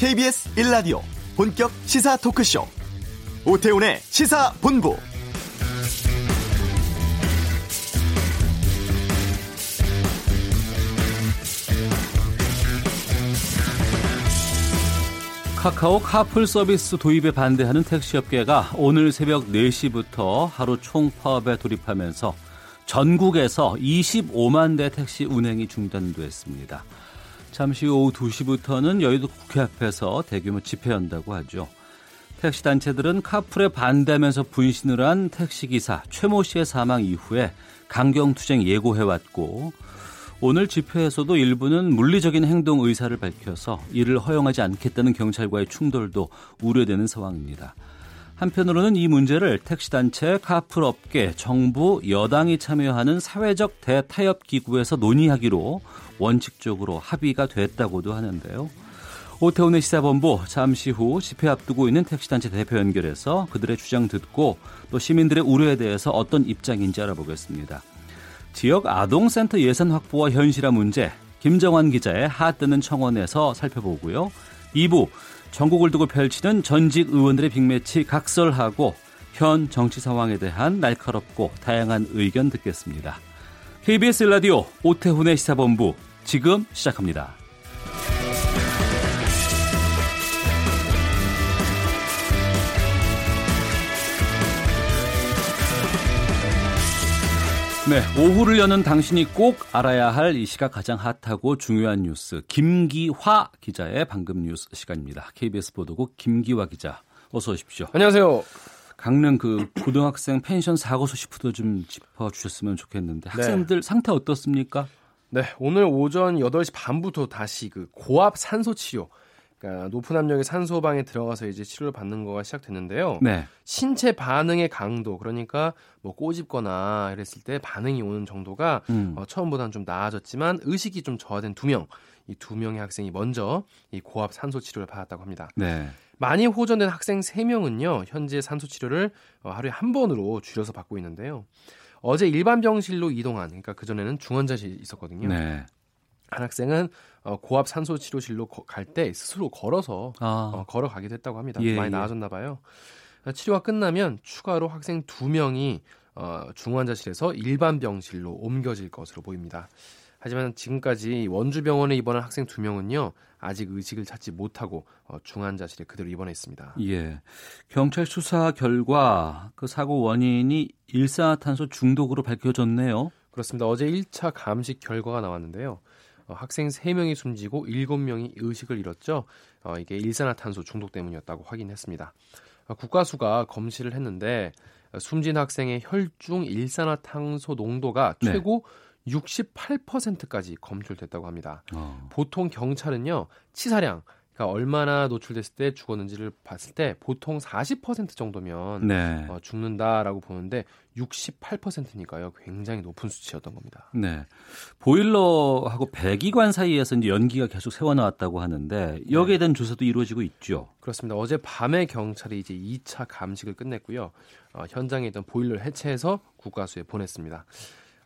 KBS 1라디오 본격 시사 토크쇼 오태훈의 시사본부 카카오 카풀 서비스 도입에 반대하는 택시업계가 오늘 새벽 4시부터 하루 총파업에 돌입하면서 전국에서 25만 대 택시 운행이 중단됐습니다. 잠시 후 오후 2시부터는 여의도 국회 앞에서 대규모 집회 한다고 하죠. 택시 단체들은 카풀에 반대하면서 분신을 한 택시기사 최모 씨의 사망 이후에 강경투쟁 예고해왔고 오늘 집회에서도 일부는 물리적인 행동 의사를 밝혀서 이를 허용하지 않겠다는 경찰과의 충돌도 우려되는 상황입니다. 한편으로는 이 문제를 택시단체, 카풀 업계, 정부, 여당이 참여하는 사회적 대타협 기구에서 논의하기로 원칙적으로 합의가 됐다고도 하는데요. 오태훈의 시사본부 잠시 후 집회 앞두고 있는 택시단체 대표 연결해서 그들의 주장 듣고 또 시민들의 우려에 대해서 어떤 입장인지 알아보겠습니다. 지역 아동센터 예산 확보와 현실화 문제 김정환 기자의 핫뜨는 청원에서 살펴보고요. 2부 전국을 두고 펼치는 전직 의원들의 빅매치 각설하고 현 정치 상황에 대한 날카롭고 다양한 의견 듣겠습니다. KBS 라디오 오태훈의 시사본부 지금 시작합니다. 네, 오후를 여는 당신이 꼭 알아야 할 이 시각 가장 핫하고 중요한 뉴스 김기화 기자의 방금 뉴스 시간입니다. KBS 보도국 김기화 기자 어서 오십시오. 안녕하세요. 강릉 그 고등학생 펜션 사고 소식부터 좀 짚어 주셨으면 좋겠는데 네. 학생들 네. 상태 어떻습니까? 네, 오늘 오전 8시 반부터 다시 그 고압 산소 치료 그러니까 높은 압력의 산소방에 들어가서 이제 치료를 받는 거가 시작됐는데요. 네. 신체 반응의 강도 그러니까 뭐 꼬집거나 이랬을 때 반응이 오는 정도가 음. 어, 처음보다는 좀 나아졌지만 의식이 좀 저하된 두 명, 이 두 명의 학생이 먼저 이 고압 산소 치료를 받았다고 합니다. 네. 많이 호전된 학생 3명은요, 현재 산소 치료를 어, 하루에 한 번으로 줄여서 받고 있는데요. 어제 일반 병실로 이동한, 그러니까 그전에는 중환자실이 있었거든요. 네. 한 학생은 어, 고압 산소 치료실로 갈 때 스스로 걸어서 아. 어, 걸어가기도 했다고 합니다. 예, 많이 예. 나아졌나 봐요. 어, 치료가 끝나면 추가로 학생 두 명이 어, 중환자실에서 일반 병실로 옮겨질 것으로 보입니다. 하지만 지금까지 원주병원에 입원한 학생 두 명은요 아직 의식을 찾지 못하고 어, 중환자실에 그대로 입원했습니다. 예, 경찰 수사 결과 그 사고 원인이 일산화탄소 중독으로 밝혀졌네요. 그렇습니다. 어제 1차 감식 결과가 나왔는데요. 어, 학생 3명이 숨지고 7명이 의식을 잃었죠. 어, 이게 일산화탄소 중독 때문이었다고 확인했습니다. 어, 국가수가 검시를 했는데 어, 숨진 학생의 혈중 일산화탄소 농도가 네. 최고 68%까지 검출됐다고 합니다. 어. 보통 경찰은요 치사량 그러니까 얼마나 노출됐을 때 죽었는지를 봤을 때 보통 40% 정도면 네. 어, 죽는다라고 보는데 68%니까요. 굉장히 높은 수치였던 겁니다. 네. 보일러하고 배기관 사이에서 이제 연기가 계속 새어나왔다고 하는데 여기에 네. 대한 조사도 이루어지고 있죠. 그렇습니다. 어제 밤에 경찰이 이제 2차 감식을 끝냈고요. 어, 현장에 있던 보일러를 해체해서 국가수에 보냈습니다.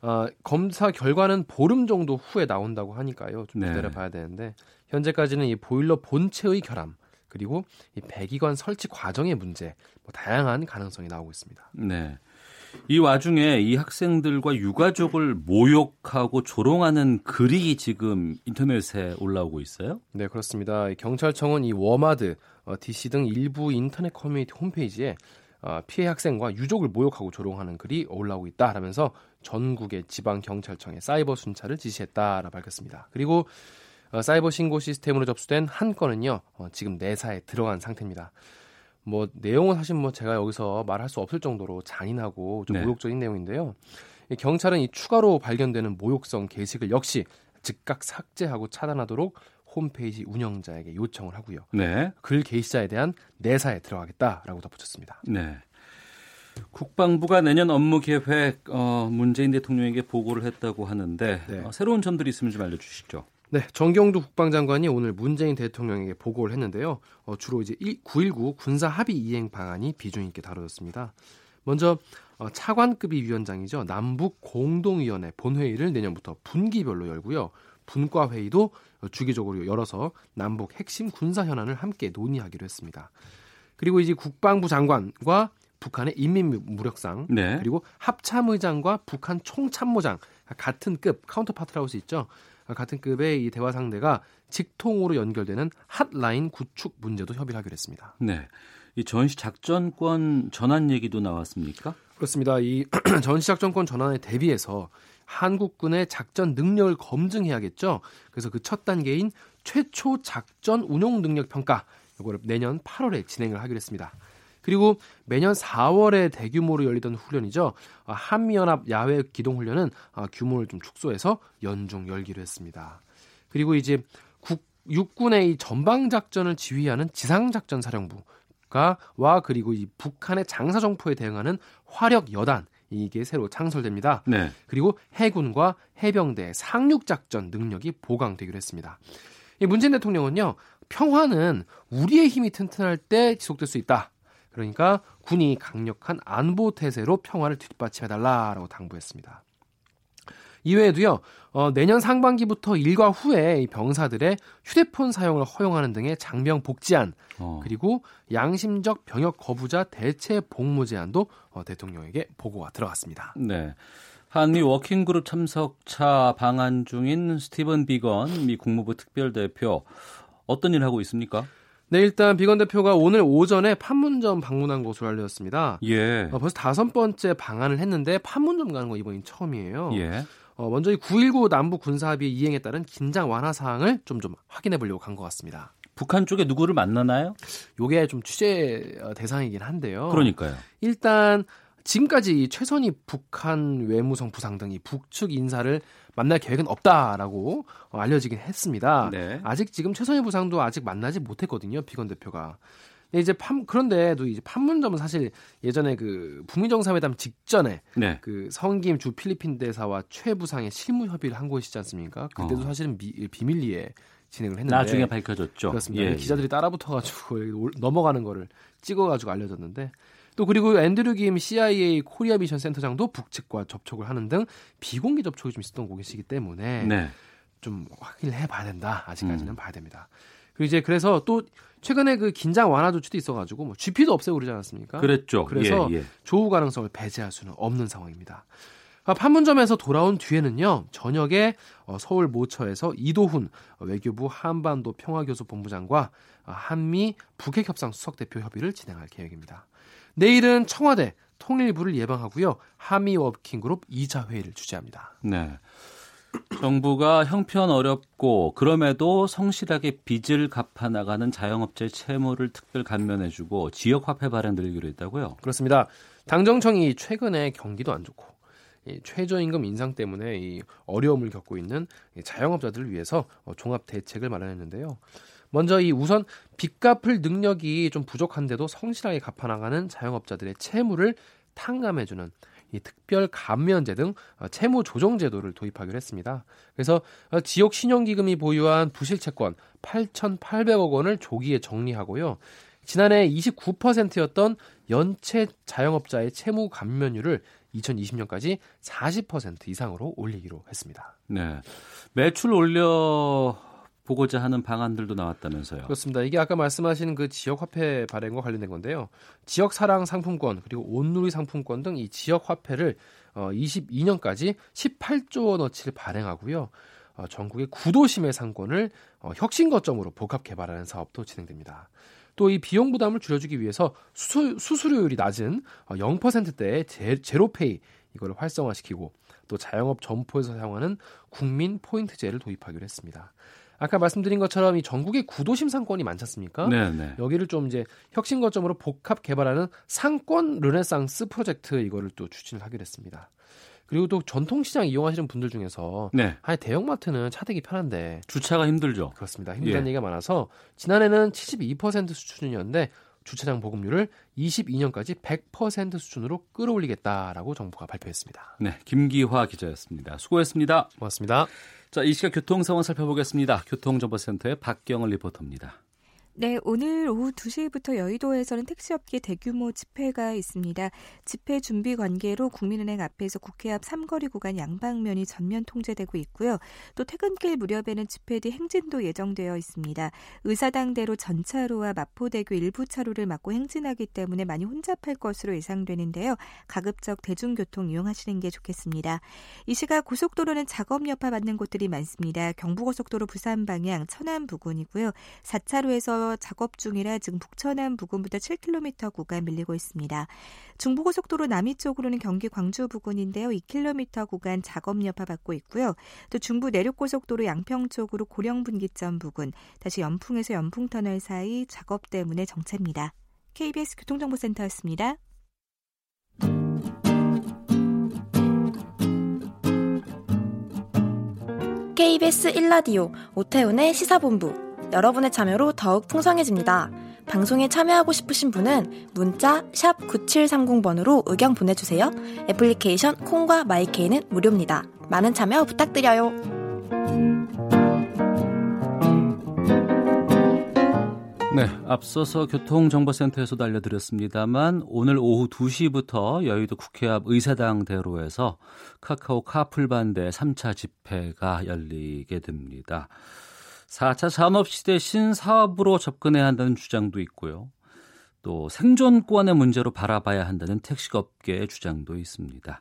어, 검사 결과는 보름 정도 후에 나온다고 하니까요. 좀 네. 기다려 봐야 되는데 현재까지는 이 보일러 본체의 결함 그리고 이 배기관 설치 과정의 문제 뭐 다양한 가능성이 나오고 있습니다. 네. 이 와중에 이 학생들과 유가족을 모욕하고 조롱하는 글이 지금 인터넷에 올라오고 있어요? 네, 그렇습니다. 경찰청은 이 워마드, 어, DC 등 일부 인터넷 커뮤니티 홈페이지에 어, 피해 학생과 유족을 모욕하고 조롱하는 글이 올라오고 있다라면서 전국의 지방 경찰청에 사이버 순찰을 지시했다라 밝혔습니다. 그리고 어, 사이버 신고 시스템으로 접수된 한 건은요 어, 지금 내사에 들어간 상태입니다. 뭐 내용은 사실 뭐 제가 여기서 말할 수 없을 정도로 잔인하고 좀 네. 모욕적인 내용인데요. 경찰은 이 추가로 발견되는 모욕성 게시글 역시 즉각 삭제하고 차단하도록 홈페이지 운영자에게 요청을 하고요. 네. 글 게시자에 대한 내사에 들어가겠다라고 덧붙였습니다. 네. 국방부가 내년 업무 계획 어, 문재인 대통령에게 보고를 했다고 하는데 네. 어, 새로운 점들이 있으면 좀 알려주시죠. 네, 정경두 국방장관이 오늘 문재인 대통령에게 보고를 했는데요. 어, 주로 이제 9.19 군사 합의 이행 방안이 비중 있게 다뤄졌습니다. 먼저 어, 차관급이 위원장이죠. 남북 공동위원회 본회의를 내년부터 분기별로 열고요. 분과 회의도 주기적으로 열어서 남북 핵심 군사 현안을 함께 논의하기로 했습니다. 그리고 이제 국방부 장관과 북한의 인민무력상 네. 그리고 합참의장과 북한 총참모장 같은 급 counterpart라고 수 있죠. 같은 급의 이 대화 상대가 직통으로 연결되는 핫라인 구축 문제도 협의를 하기로 했습니다. 네. 이 전시 작전권 전환 얘기도 나왔습니까? 그렇습니다. 이 전시 작전권 전환에 대비해서 한국군의 작전 능력을 검증해야겠죠. 그래서 그 첫 단계인 최초 작전 운용 능력 평가 이거를 내년 8월에 진행을 하기로 했습니다. 그리고 매년 4월에 대규모로 열리던 훈련이죠. 한미연합 야외 기동 훈련은 규모를 좀 축소해서 연중 열기로 했습니다. 그리고 이제 국, 육군의 이 전방 작전을 지휘하는 지상작전 사령부가 와 그리고 이 북한의 장사 정포에 대응하는 화력 여단 이게 새로 창설됩니다. 네. 그리고 해군과 해병대 상륙 작전 능력이 보강되기로 했습니다. 이 문재인 대통령은요 평화는 우리의 힘이 튼튼할 때 지속될 수 있다. 그러니까 군이 강력한 안보 태세로 평화를 뒷받침해 달라라고 당부했습니다. 이외에도요, 어, 내년 상반기부터 일과 후에 병사들의 휴대폰 사용을 허용하는 등의 장병 복지안, 어. 그리고 양심적 병역 거부자 대체 복무 제안도 어, 대통령에게 보고가 들어갔습니다. 네. 한미 워킹그룹 참석차 방한 중인 스티븐 비건 미 국무부 특별대표 어떤 일을 하고 있습니까? 네, 일단 비건 대표가 오늘 오전에 판문점 방문한 것으로 알려졌습니다. 예. 어, 벌써 다섯 번째 방한을 했는데 판문점 가는 거 이번이 처음이에요. 예. 어, 먼저 이 9.19 남북 군사합의 이행에 따른 긴장 완화 사항을 좀 좀 확인해 보려고 간 것 같습니다. 북한 쪽에 누구를 만나나요? 요게 좀 취재 어, 대상이긴 한데요. 그러니까요. 일단 지금까지 최선희 북한 외무성 부상 등이 북측 인사를 만날 계획은 없다라고 어, 알려지긴 했습니다. 네. 아직 지금 최선희 부상도 아직 만나지 못했거든요. 비건 대표가. 이제 판 그런데도 이제 판문점은 사실 예전에 그 북미 정상회담 직전에 네. 그 성김 주 필리핀 대사와 최 부상의 실무 협의를 한 곳이지 않습니까? 그때도 어. 사실은 미, 비밀리에 진행을 했는데 나중에 밝혀졌죠. 그렇습니다. 예, 기자들이 따라 붙어가지고 넘어가는 거를 찍어가지고 알려졌는데 또 그리고 앤드류 김 CIA 코리아 미션 센터장도 북측과 접촉을 하는 등 비공개 접촉이 좀 있었던 곳이기 때문에 네. 좀 확인을 해봐야 된다. 아직까지는 음. 봐야 됩니다. 그리고 이제 그래서 또 최근에 그 긴장 완화 조치도 있어가지고 뭐 GP도 없애고 그러지 않았습니까? 그랬죠. 그래서 예, 예. 조우 가능성을 배제할 수는 없는 상황입니다. 아, 판문점에서 돌아온 뒤에는요 저녁에 어, 서울 모처에서 이도훈 외교부 한반도 평화교섭 본부장과 한미 북핵 협상 수석 대표 협의를 진행할 계획입니다. 내일은 청와대 통일부를 예방하고요. 한미 워킹그룹 2차 회의를 주재합니다. 네. 정부가 형편 어렵고 그럼에도 성실하게 빚을 갚아 나가는 자영업자의 채무를 특별 감면해주고 지역 화폐 발행 늘리기로 했다고요? 그렇습니다. 당정청이 최근에 경기도 안 좋고 이 최저임금 인상 때문에 이 어려움을 겪고 있는 자영업자들을 위해서 어, 종합 대책을 마련했는데요. 먼저 이 우선 빚 갚을 능력이 좀 부족한데도 성실하게 갚아나가는 자영업자들의 채무를 탕감해주는 이 특별 감면제 등 어, 채무 조정 제도를 도입하기로 했습니다. 그래서 어, 지역 신용기금이 보유한 부실 채권 8,800억 원을 조기에 정리하고요. 지난해 29%였던 연체 자영업자의 채무 감면율을 2020년까지 40% 이상으로 올리기로 했습니다. 네. 매출 올려 보고자 하는 방안들도 나왔다면서요. 그렇습니다. 이게 아까 말씀하신 그 지역 화폐 발행과 관련된 건데요. 지역 사랑 상품권 그리고 온누리 상품권 등 이 지역 화폐를 어 22년까지 18조 원어치를 발행하고요. 어 전국의 구도심의 상권을 어 혁신 거점으로 복합 개발하는 사업도 진행됩니다. 또 이 비용 부담을 줄여주기 위해서 수수, 수수료율이 낮은 0%대의 어, 제, 제로페이 이거를 활성화시키고 또 자영업 점포에서 사용하는 국민 포인트제를 도입하기로 했습니다. 아까 말씀드린 것처럼 이 전국에 구도 심 상권이 많지 않습니까? 네네. 네. 여기를 좀 이제 혁신 거점으로 복합 개발하는 상권 르네상스 프로젝트 이거를 또 추진을 하기로 했습니다. 그리고 또 전통시장 이용하시는 분들 중에서 네. 아니 대형마트는 차대기 편한데 주차가 힘들죠. 그렇습니다. 힘든 예. 얘기가 많아서 지난해는 72% 수준이었는데 주차장 보급률을 22년까지 100% 수준으로 끌어올리겠다라고 정부가 발표했습니다. 네, 김기화 기자였습니다. 수고했습니다. 고맙습니다. 자, 이 시각 교통 상황 살펴보겠습니다. 교통정보센터의 박경을 리포터입니다. 네, 오늘 오후 2시부터 여의도에서는 택시업계 대규모 집회가 있습니다. 집회 준비 관계로 국민은행 앞에서 국회 앞 삼거리 구간 양방면이 전면 통제되고 있고요. 또 퇴근길 무렵에는 집회 뒤 행진도 예정되어 있습니다. 의사당대로 전차로와 마포대교 일부 차로를 막고 행진하기 때문에 많이 혼잡할 것으로 예상되는데요. 가급적 대중교통 이용하시는 게 좋겠습니다. 이 시각 고속도로는 작업 여파 받는 곳들이 많습니다. 경부고속도로 부산 방향 천안 부근이고요. 4차로에서 작업 중이라 지금 북천안 부근부터 7km 구간 밀리고 있습니다. 중부고속도로 남이 쪽으로는 경기 광주 부근인데요. 2km 구간 작업 여파 받고 있고요. 또 중부 내륙고속도로 양평 쪽으로 고령 분기점 부근, 다시 연풍에서 연풍터널 사이 작업 때문에 정체입니다. KBS 교통정보센터였습니다. KBS 1라디오 오태훈의 시사본부 여러분의 참여로 더욱 풍성해집니다. 방송에 참여하고 싶으신 분은 문자 9730번으로 의견 보내주세요. 애플리케이션 콩과 마이케이는 무료입니다. 많은 참여 부탁드려요. 네, 앞서서 교통정보센터에서도 알려드렸습니다만 오늘 오후 2시부터 여의도 국회 앞 의사당 대로에서 카카오 카풀 반대 3차 집회가 열리게 됩니다. 4차 산업시대 신사업으로 접근해야 한다는 주장도 있고요. 또 생존권의 문제로 바라봐야 한다는 택시업계의 주장도 있습니다.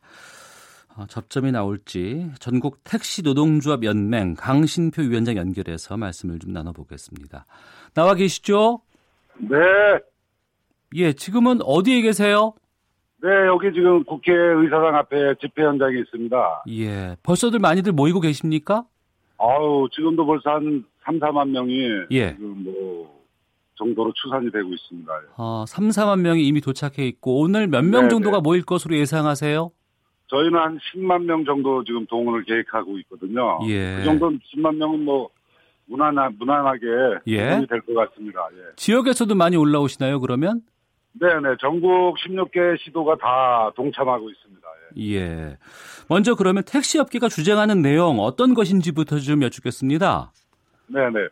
어, 접점이 나올지 전국 택시 노동조합 연맹 강신표 위원장 연결해서 말씀을 좀 나눠보겠습니다. 나와 계시죠? 네. 예, 지금은 어디에 계세요? 네, 여기 지금 국회 의사당 앞에 집회 현장에 있습니다. 예, 벌써들 많이들 모이고 계십니까? 아우, 지금도 벌써 한 3, 4만 명이 예. 지금 뭐 정도로 추산이 되고 있습니다. 아, 3, 4만 명이 이미 도착해 있고 오늘 몇명 네, 정도가 네. 모일 것으로 예상하세요? 저희는 한 10만 명 정도 지금 동원을 계획하고 있거든요. 예. 그 정도는 10만 명은 뭐 무난하, 무난하게 예. 될것 같습니다. 예. 지역에서도 많이 올라오시나요, 그러면? 네네. 전국 16개 시도가 다 동참하고 있습니다. 예. 예. 먼저 그러면 택시 업계가 주장하는 내용 어떤 것인지부터 좀 여쭙겠습니다. 네네.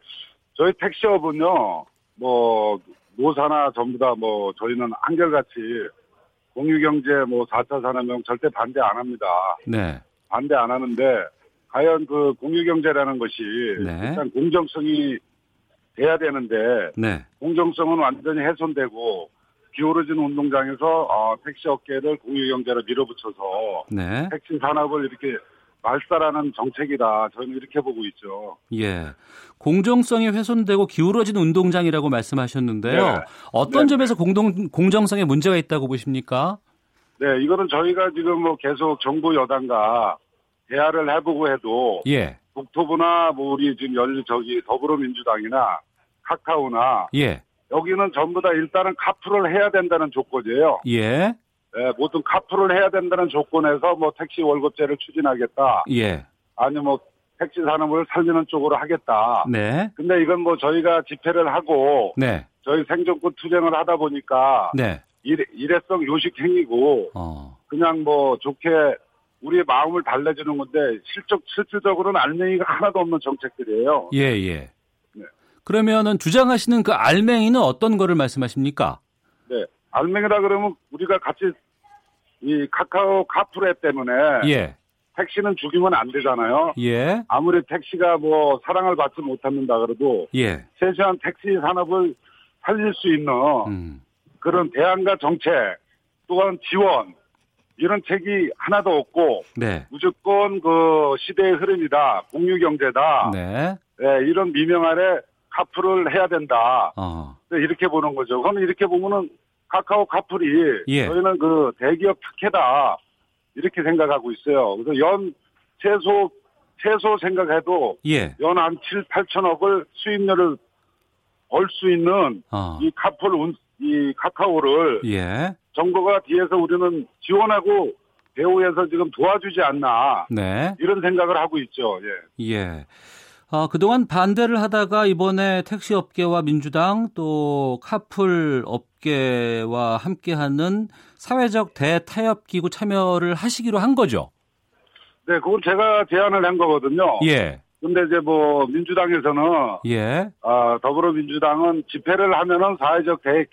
저희 택시업은요, 뭐, 노사나 전부 다 뭐, 저희는 한결같이 공유경제 뭐 4차 산업용 절대 반대 안 합니다. 네. 반대 안 하는데, 과연 그 공유경제라는 것이 네. 일단 공정성이 돼야 되는데, 네. 공정성은 완전히 훼손되고, 기울어진 운동장에서 어, 택시 업계를 공유경제로 밀어붙여서 네. 택시 산업을 이렇게 말살하는 정책이다. 저는 이렇게 보고 있죠. 예. 공정성이 훼손되고 기울어진 운동장이라고 말씀하셨는데요. 네. 어떤 네. 점에서 공동, 공정성에 문제가 있다고 보십니까? 네, 이거는 저희가 지금 뭐 계속 정부 여당과 대화를 해보고 해도 예. 국토부나 뭐 우리 지금 열 저기 더불어민주당이나 카카오나 예. 여기는 전부 다 일단은 카풀을 해야 된다는 조건이에요. 예. 예, 모든 카풀을 해야 된다는 조건에서 뭐 택시 월급제를 추진하겠다. 예. 아니면 뭐 택시 산업을 살리는 쪽으로 하겠다. 네. 근데 이건 뭐 저희가 집회를 하고 네. 저희 생존권 투쟁을 하다 보니까 네. 일, 일회성 요식 행위고 어. 그냥 뭐 좋게 우리의 마음을 달래주는 건데 실적 실질적으로는 알맹이가 하나도 없는 정책들이에요. 예, 예. 네. 그러면은 주장하시는 그 알맹이는 어떤 거를 말씀하십니까? 네. 알맹이라 그러면 우리가 같이 이 카카오 카풀 앱 때문에 예. 택시는 죽이면 안 되잖아요. 예. 아무리 택시가 뭐 사랑을 받지 못합니다 그래도 예. 세세한 택시 산업을 살릴 수 있는 음. 그런 대안과 정책 또한 지원 이런 책이 하나도 없고 네. 무조건 그 시대의 흐름이다 공유 경제다 네. 네, 이런 미명 아래 카풀을 해야 된다 어. 네, 이렇게 보는 거죠. 그럼 이렇게 보면은 카카오 카풀이 예. 저희는 그 대기업 특혜다 이렇게 생각하고 있어요. 그래서 연 최소 최소 생각해도 예. 연한 7, 8천억을 수입료를 벌 수 있는 어. 이 카풀 운, 이 카카오를 예. 정부가 뒤에서 우리는 지원하고 배후에서 지금 도와주지 않나 네. 이런 생각을 하고 있죠. 예. 예. 어, 그동안 반대를 하다가 이번에 택시 업계와 민주당 또 카풀 업계와 함께하는 사회적 대타협 기구 참여를 하시기로 한 거죠. 네, 그건 제가 제안을 한 거거든요. 예. 근데 이제 뭐 민주당에서는 예. 어, 더불어민주당은 집회를 하면은 사회적 대,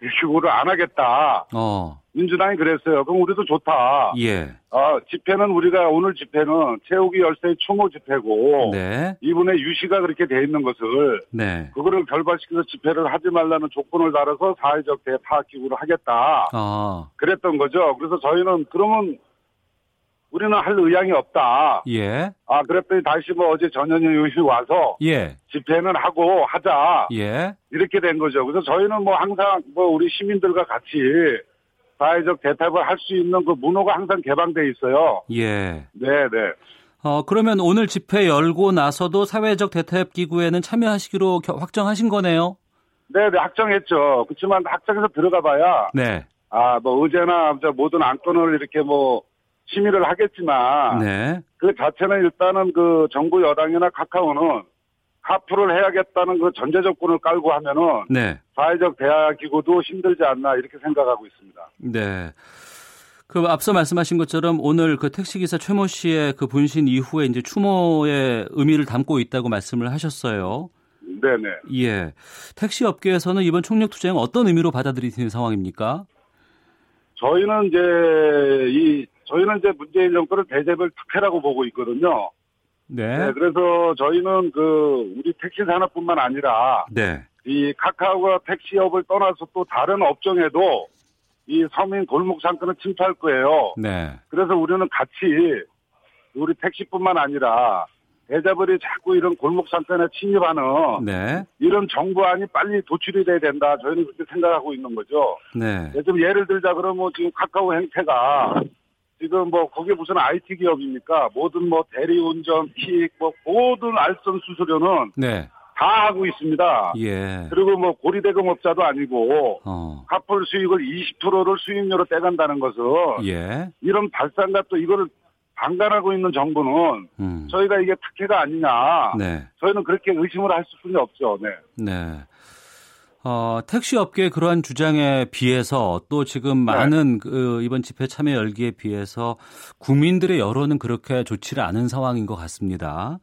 대규모를 안 하겠다. 어. 민주당이 그랬어요. 그럼 우리도 좋다. 예. 어, 집회는 우리가 오늘 집회는 채우기 열쇠의 추모 집회고 네. 이분의 유시가 그렇게 돼 있는 것을 네. 그거를 결발시켜서 집회를 하지 말라는 조건을 달아서 사회적 대파악 기구를 하겠다. 아. 그랬던 거죠. 그래서 저희는 그러면 우리는 할 의향이 없다. 예. 아, 그랬더니 다시 뭐 어제 전현희 의원이 와서 예. 집회는 하고 하자. 예. 이렇게 된 거죠. 그래서 저희는 뭐 항상 뭐 우리 시민들과 같이 사회적 대답을 할 수 있는 그 문호가 항상 개방돼 있어요. 예. 네, 네. 어, 그러면 오늘 집회 열고 나서도 사회적 대타협 기구에는 참여하시기로 겨- 확정하신 거네요. 네, 네, 확정했죠. 그렇지만 확정해서 들어가 봐야, 네. 아, 뭐, 의제나 저 모든 안건을 이렇게 뭐, 심의를 하겠지만, 네. 그 자체는 일단은 그 정부 여당이나 카카오는 카풀을 해야겠다는 그 전제 조건을 깔고 하면은 네. 사회적 대화 기구도 힘들지 않나 이렇게 생각하고 있습니다. 네. 그 앞서 말씀하신 것처럼 오늘 그 택시기사 최모 씨의 그 분신 이후에 이제 추모의 의미를 담고 있다고 말씀을 하셨어요. 네네. 예. 택시 업계에서는 이번 총력 투쟁 어떤 의미로 받아들이는 상황입니까? 저희는 이제 이 저희는 이제 문재인 정권을 대대별 특혜라고 보고 있거든요. 네. 네, 그래서 저희는 그 우리 택시 산업뿐만 아니라 네. 이 카카오가 택시업을 떠나서 또 다른 업종에도 이 서민 골목 상권을 침투할 거예요. 네. 그래서 우리는 같이 우리 택시뿐만 아니라 대자벌이 자꾸 이런 골목 상권에 침입하는 네. 이런 정부안이 빨리 도출이 돼야 된다. 저희는 그렇게 생각하고 있는 거죠. 네. 네, 좀 예를 들자 그러면 지금 카카오 행태가 지금 뭐 그게 무슨 IT 기업입니까? 모든 뭐 대리운전, 킥, 뭐 모든 알선 수수료는 네. 다 하고 있습니다. 예. 그리고 뭐 고리대금업자도 아니고 어. 카풀 수익을 20%를 수익료로 떼간다는 것은 예. 이런 발상과 또 이거를 방관하고 있는 정부는 음. 저희가 이게 특혜가 아니냐. 네. 저희는 그렇게 의심을 할 수뿐이 없죠. 네. 네. 어, 택시 업계의 그러한 주장에 비해서 또 지금 네. 많은 그 이번 집회 참여 열기에 비해서 국민들의 여론은 그렇게 좋지를 않은 상황인 것 같습니다.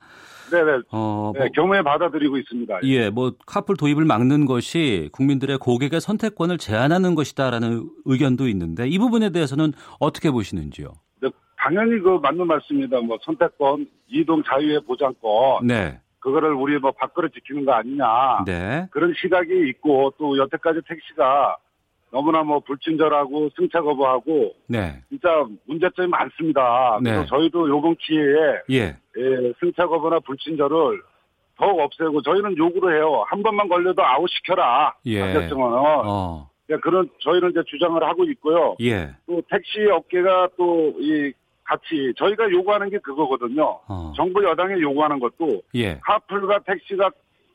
네네. 어, 네, 뭐, 경우에 받아들이고 있습니다. 예, 뭐 카풀 도입을 막는 것이 국민들의 고객의 선택권을 제한하는 것이다라는 의견도 있는데 이 부분에 대해서는 어떻게 보시는지요? 네, 당연히 그 맞는 말씀입니다. 뭐 선택권, 이동 자유의 보장권, 네, 그거를 우리 뭐 밖으로 지키는 거 아니냐. 네, 그런 시각이 있고 또 여태까지 택시가 너무나 뭐 불친절하고 승차 거부하고 네, 진짜 문제점이 많습니다. 그래서 네. 저희도 요번 기회에 예, 예, 승차 거부나 불친절을 더욱 없애고 저희는 요구를 해요. 한 번만 걸려도 아웃 시켜라. 예. 자격증원은 어, 예, 그런 저희는 이제 주장을 하고 있고요. 예, 또 택시 업계가 또 이 같이 저희가 요구하는 게 그거거든요. 어, 정부 여당이 요구하는 것도 예, 카풀과 택시가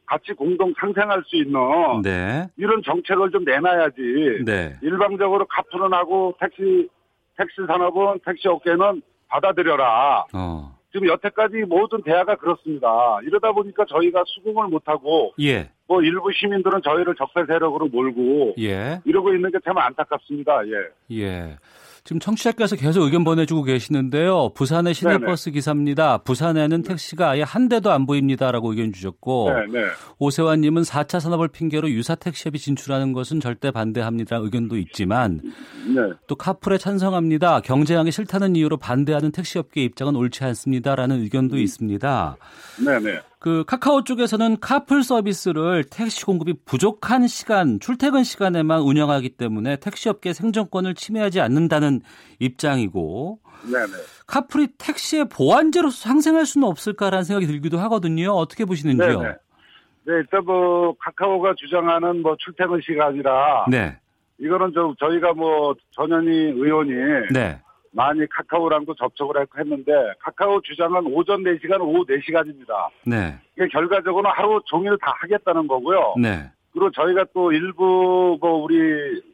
같이 공동 상생할 수 있는 네, 이런 정책을 좀 내놔야지. 네, 일방적으로 카풀은 하고 택시 택시 산업은 택시 업계는 받아들여라. 어, 지금 여태까지 모든 대화가 그렇습니다. 이러다 보니까 저희가 수긍을 못하고 예, 뭐 일부 시민들은 저희를 적폐 세력으로 몰고 예. 이러고 있는 게 참 안타깝습니다. 예. 예. 지금 청취자께서 계속 의견 보내주고 계시는데요. 부산의 시내버스 기사입니다. 부산에는 택시가 아예 한 대도 안 보입니다라고 의견 주셨고 네, 네. 오세환님은 4차 산업을 핑계로 유사 택시업이 진출하는 것은 절대 반대합니다라는 의견도 있지만 네. 또 카풀에 찬성합니다. 경제하기 싫다는 이유로 반대하는 택시업계 입장은 옳지 않습니다라는 의견도 있습니다. 네, 네. 그 카카오 쪽에서는 카풀 서비스를 택시 공급이 부족한 시간, 출퇴근 시간에만 운영하기 때문에 택시업계 생존권을 침해하지 않는다는 입장이고 네, 네. 카풀이 택시의 보완제로서 상생할 수는 없을까라는 생각이 들기도 하거든요. 어떻게 보시는지요? 네, 네. 네, 일단 뭐 카카오가 주장하는 뭐 출퇴근 시간이라 네. 이거는 좀 저희가 뭐 전현희 의원이 네. 많이 카카오랑도 접촉을 했고 했는데 카카오 주장은 오전 4시간, 오후 4시간입니다. 네. 이게 결과적으로는 하루 종일 다 하겠다는 거고요. 네. 그리고 저희가 또 일부 뭐 우리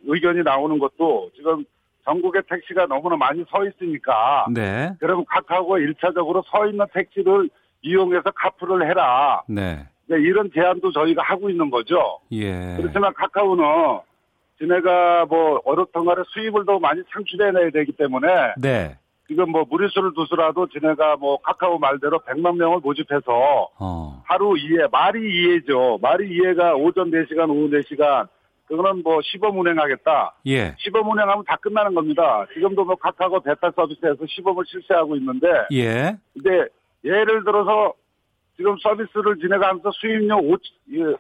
의견이 나오는 것도 지금 전국의 택시가 너무나 많이 서 있으니까 네. 그러면 카카오가 1차적으로 서 있는 택시를 이용해서 카풀을 해라. 네. 네, 이런 제안도 저희가 하고 있는 거죠. 예. 그렇지만 카카오는 지네가 뭐 어렵던가를 수입을 더 많이 창출해내야 되기 때문에 네. 지금 뭐 무리수를 두서라도 지네가 뭐 카카오 말대로 100만 명을 모집해서 어. 하루 이해 말이 이해죠. 말이 이해가 오전 4시간, 오후 4시간 그거는 뭐 시범 운행하겠다. 예. 시범 운행하면 다 끝나는 겁니다. 지금도 뭐 카카오 베타 서비스에서 시범을 실시하고 있는데. 예. 근데 예를 들어서 지금 서비스를 지내가 하면서 수입료 5, 예,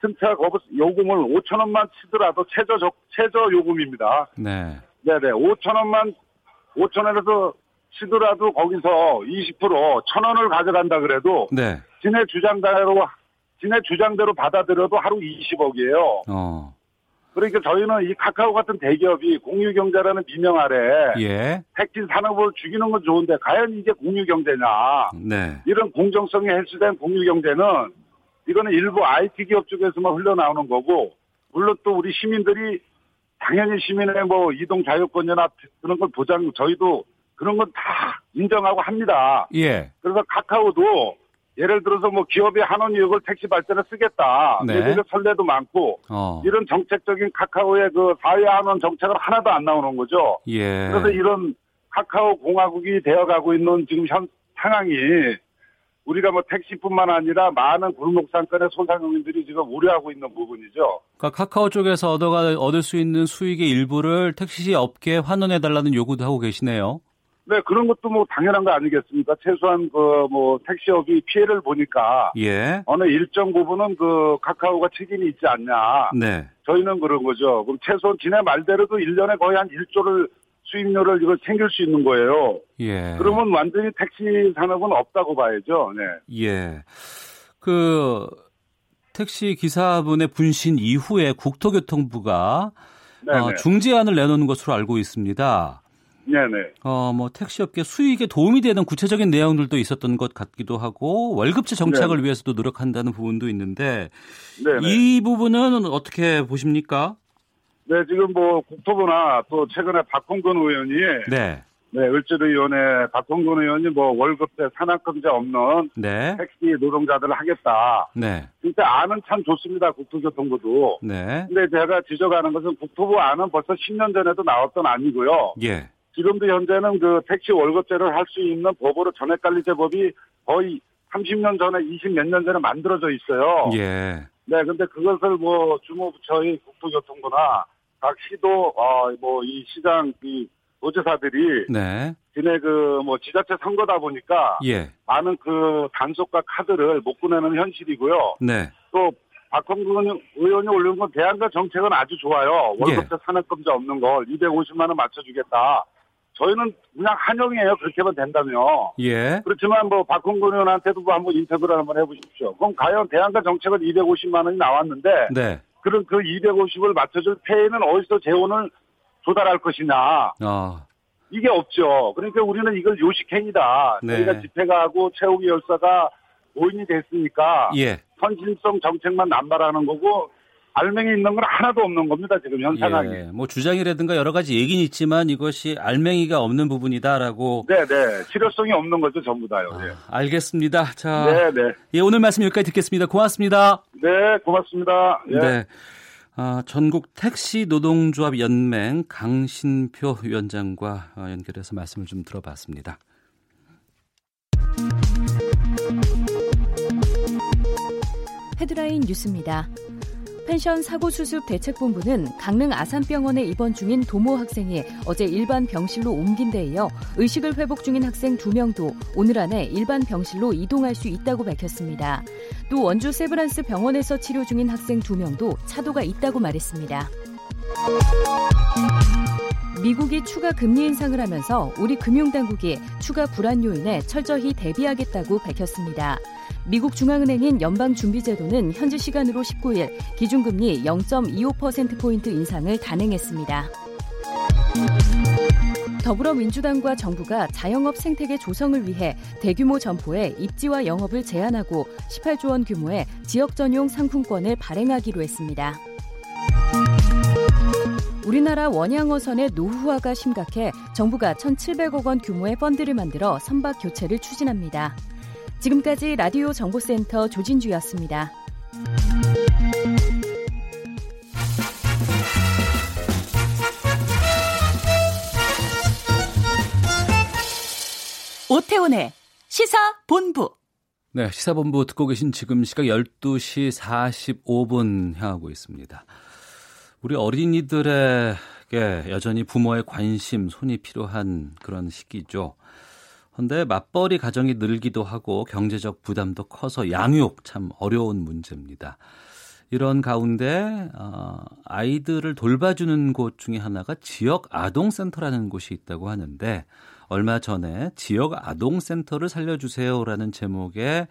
승차 거부 요금을 5천 원만 치더라도 최저 최저 요금입니다. 네. 네네 5천 원만 5천 원에서 치더라도 거기서 20% 1천 원을 가져간다 그래도 네. 지네 주장대로 지네 주장대로 받아들여도 하루 20억이에요. 어. 그러니까 저희는 이 카카오 같은 대기업이 공유경제라는 미명 아래 예. 택시 산업을 죽이는 건 좋은데 과연 이게 공유경제냐? 네. 이런 공정성이 해소된 공유경제는 이거는 일부 IT 기업 쪽에서만 흘러나오는 거고 물론 또 우리 시민들이 당연히 시민의 뭐 이동 자유권이나 그런 걸 보장 저희도 그런 건 다 인정하고 합니다. 예. 그래서 카카오도 예를 들어서 뭐 기업이 한원 이익을 택시 발전에 쓰겠다. 네. 외국의 선례도 많고 어. 이런 정책적인 카카오의 그 사회 한원 정책은 하나도 안 나오는 거죠. 예. 그래서 이런 카카오 공화국이 되어가고 있는 지금 현 상황이 우리가 뭐 택시뿐만 아니라 많은 골목상권의 소상공인들이 지금 우려하고 있는 부분이죠. 그러니까 카카오 쪽에서 얻어가 얻을 수 있는 수익의 일부를 택시 업계에 환원해 달라는 요구도 하고 계시네요. 네, 그런 것도 뭐 당연한 거 아니겠습니까? 최소한 그 뭐 택시업이 피해를 보니까 예. 어느 일정 부분은 그 카카오가 책임이 있지 않냐. 네. 저희는 그런 거죠. 그럼 최소한 지네 말대로 도 1년에 거의 한 1조를 수입료를 이걸 챙길 수 있는 거예요. 예. 그러면 완전히 택시 산업은 없다고 봐야죠. 네. 예. 그 택시 기사분의 분신 이후에 국토교통부가 어, 중재안을 내놓는 것으로 알고 있습니다. 네네. 어, 뭐 택시업계 수익에 도움이 되는 구체적인 내용들도 있었던 것 같기도 하고 월급제 정착을 네 위해서도 노력한다는 부분도 있는데 네네. 이 부분은 어떻게 보십니까? 네, 지금 뭐 국토부나 또 최근에 박홍근 의원이 네. 네, 을지로위원회 박홍근 의원이 뭐 월급제 산학금제 없는 네. 택시 노동자들을 하겠다. 네. 진짜 안은 참 좋습니다. 국토교통부도. 네. 근데 제가 지적하는 것은 국토부 안은 벌써 10년 전에도 나왔던 아니고요. 예. 지금도 현재는 그 택시 월급제를 할 수 있는 법으로 전액관리제 법이 거의 30년 전에 20 몇 년 전에 만들어져 있어요. 예. 네, 근데 그것을 뭐 주무부처의 국토교통부나 각 시도 어뭐 이 시장 이 노조사들이 네. 지네 그 뭐 지자체 선거다 보니까 예. 많은 그 단속과 카드를 못 보내는 현실이고요. 네. 또 박홍근 의원이 올린 건 대안과 정책은 아주 좋아요. 월급제 예. 산업금제 없는 걸 250만 원 맞춰주겠다. 저희는 그냥 한영이에요. 그렇게만 된다면. 예. 그렇지만 뭐 박홍근 의원한테도 뭐 한번 인터뷰를 한번 해보십시오. 그럼 과연 대안과 정책은 250만 원이 나왔는데 네. 그런 그 250을 맞춰줄 페이는 어디서 재원을 조달할 것이냐. 어. 이게 없죠. 그러니까 우리는 이걸 요식행위다. 네. 저희가 집회가 하고 최욱이 열사가 오인이 됐으니까 예. 선심성 정책만 남발하는 거고 알맹이 있는 건 하나도 없는 겁니다. 지금 현 상황이. 예, 뭐 주장이라든가 여러 가지 얘기는 있지만 이것이 알맹이가 없는 부분이다라고. 네네. 네. 실효성이 없는 거죠. 전부 다요. 아, 예. 알겠습니다. 자. 네네. 네. 예, 오늘 말씀 여기까지 듣겠습니다. 고맙습니다. 네, 고맙습니다. 예. 네. 아, 전국 택시 노동조합 연맹 강신표 위원장과 어, 연결해서 말씀을 좀 들어봤습니다. 헤드라인 뉴스입니다. 펜션 사고 수습 대책본부는 강릉 아산병원에 입원 중인 도모 학생이 어제 일반 병실로 옮긴 데 이어 의식을 회복 중인 학생 2명도 오늘 안에 일반 병실로 이동할 수 있다고 밝혔습니다. 또 원주 세브란스 병원에서 치료 중인 학생 2명도 차도가 있다고 말했습니다. 미국이 추가 금리 인상을 하면서 우리 금융당국이 추가 불안 요인에 철저히 대비하겠다고 밝혔습니다. 미국 중앙은행인 연방준비제도는 현지 시간으로 19일 기준금리 0.25%포인트 인상을 단행했습니다. 더불어민주당과 정부가 자영업 생태계 조성을 위해 대규모 점포의 입지와 영업을 제한하고 18조 원 규모의 지역 전용 상품권을 발행하기로 했습니다. 우리나라 원양어선의 노후화가 심각해 정부가 1,700억 원 규모의 펀드를 만들어 선박 교체를 추진합니다. 지금까지 라디오 정보센터 조진주였습니다. 오태훈의 시사본부. 네, 시사본부 듣고 계신 지금 시각 12시 45분 향하고 있습니다. 우리 어린이들에게 여전히 부모의 관심, 손이 필요한 그런 시기죠. 그런데 맞벌이 가정이 늘기도 하고 경제적 부담도 커서 양육 참 어려운 문제입니다. 이런 가운데 어, 아이들을 돌봐주는 곳 중에 하나가 지역 아동센터라는 곳이 있다고 하는데 얼마 전에 지역 아동센터를 살려주세요라는 제목의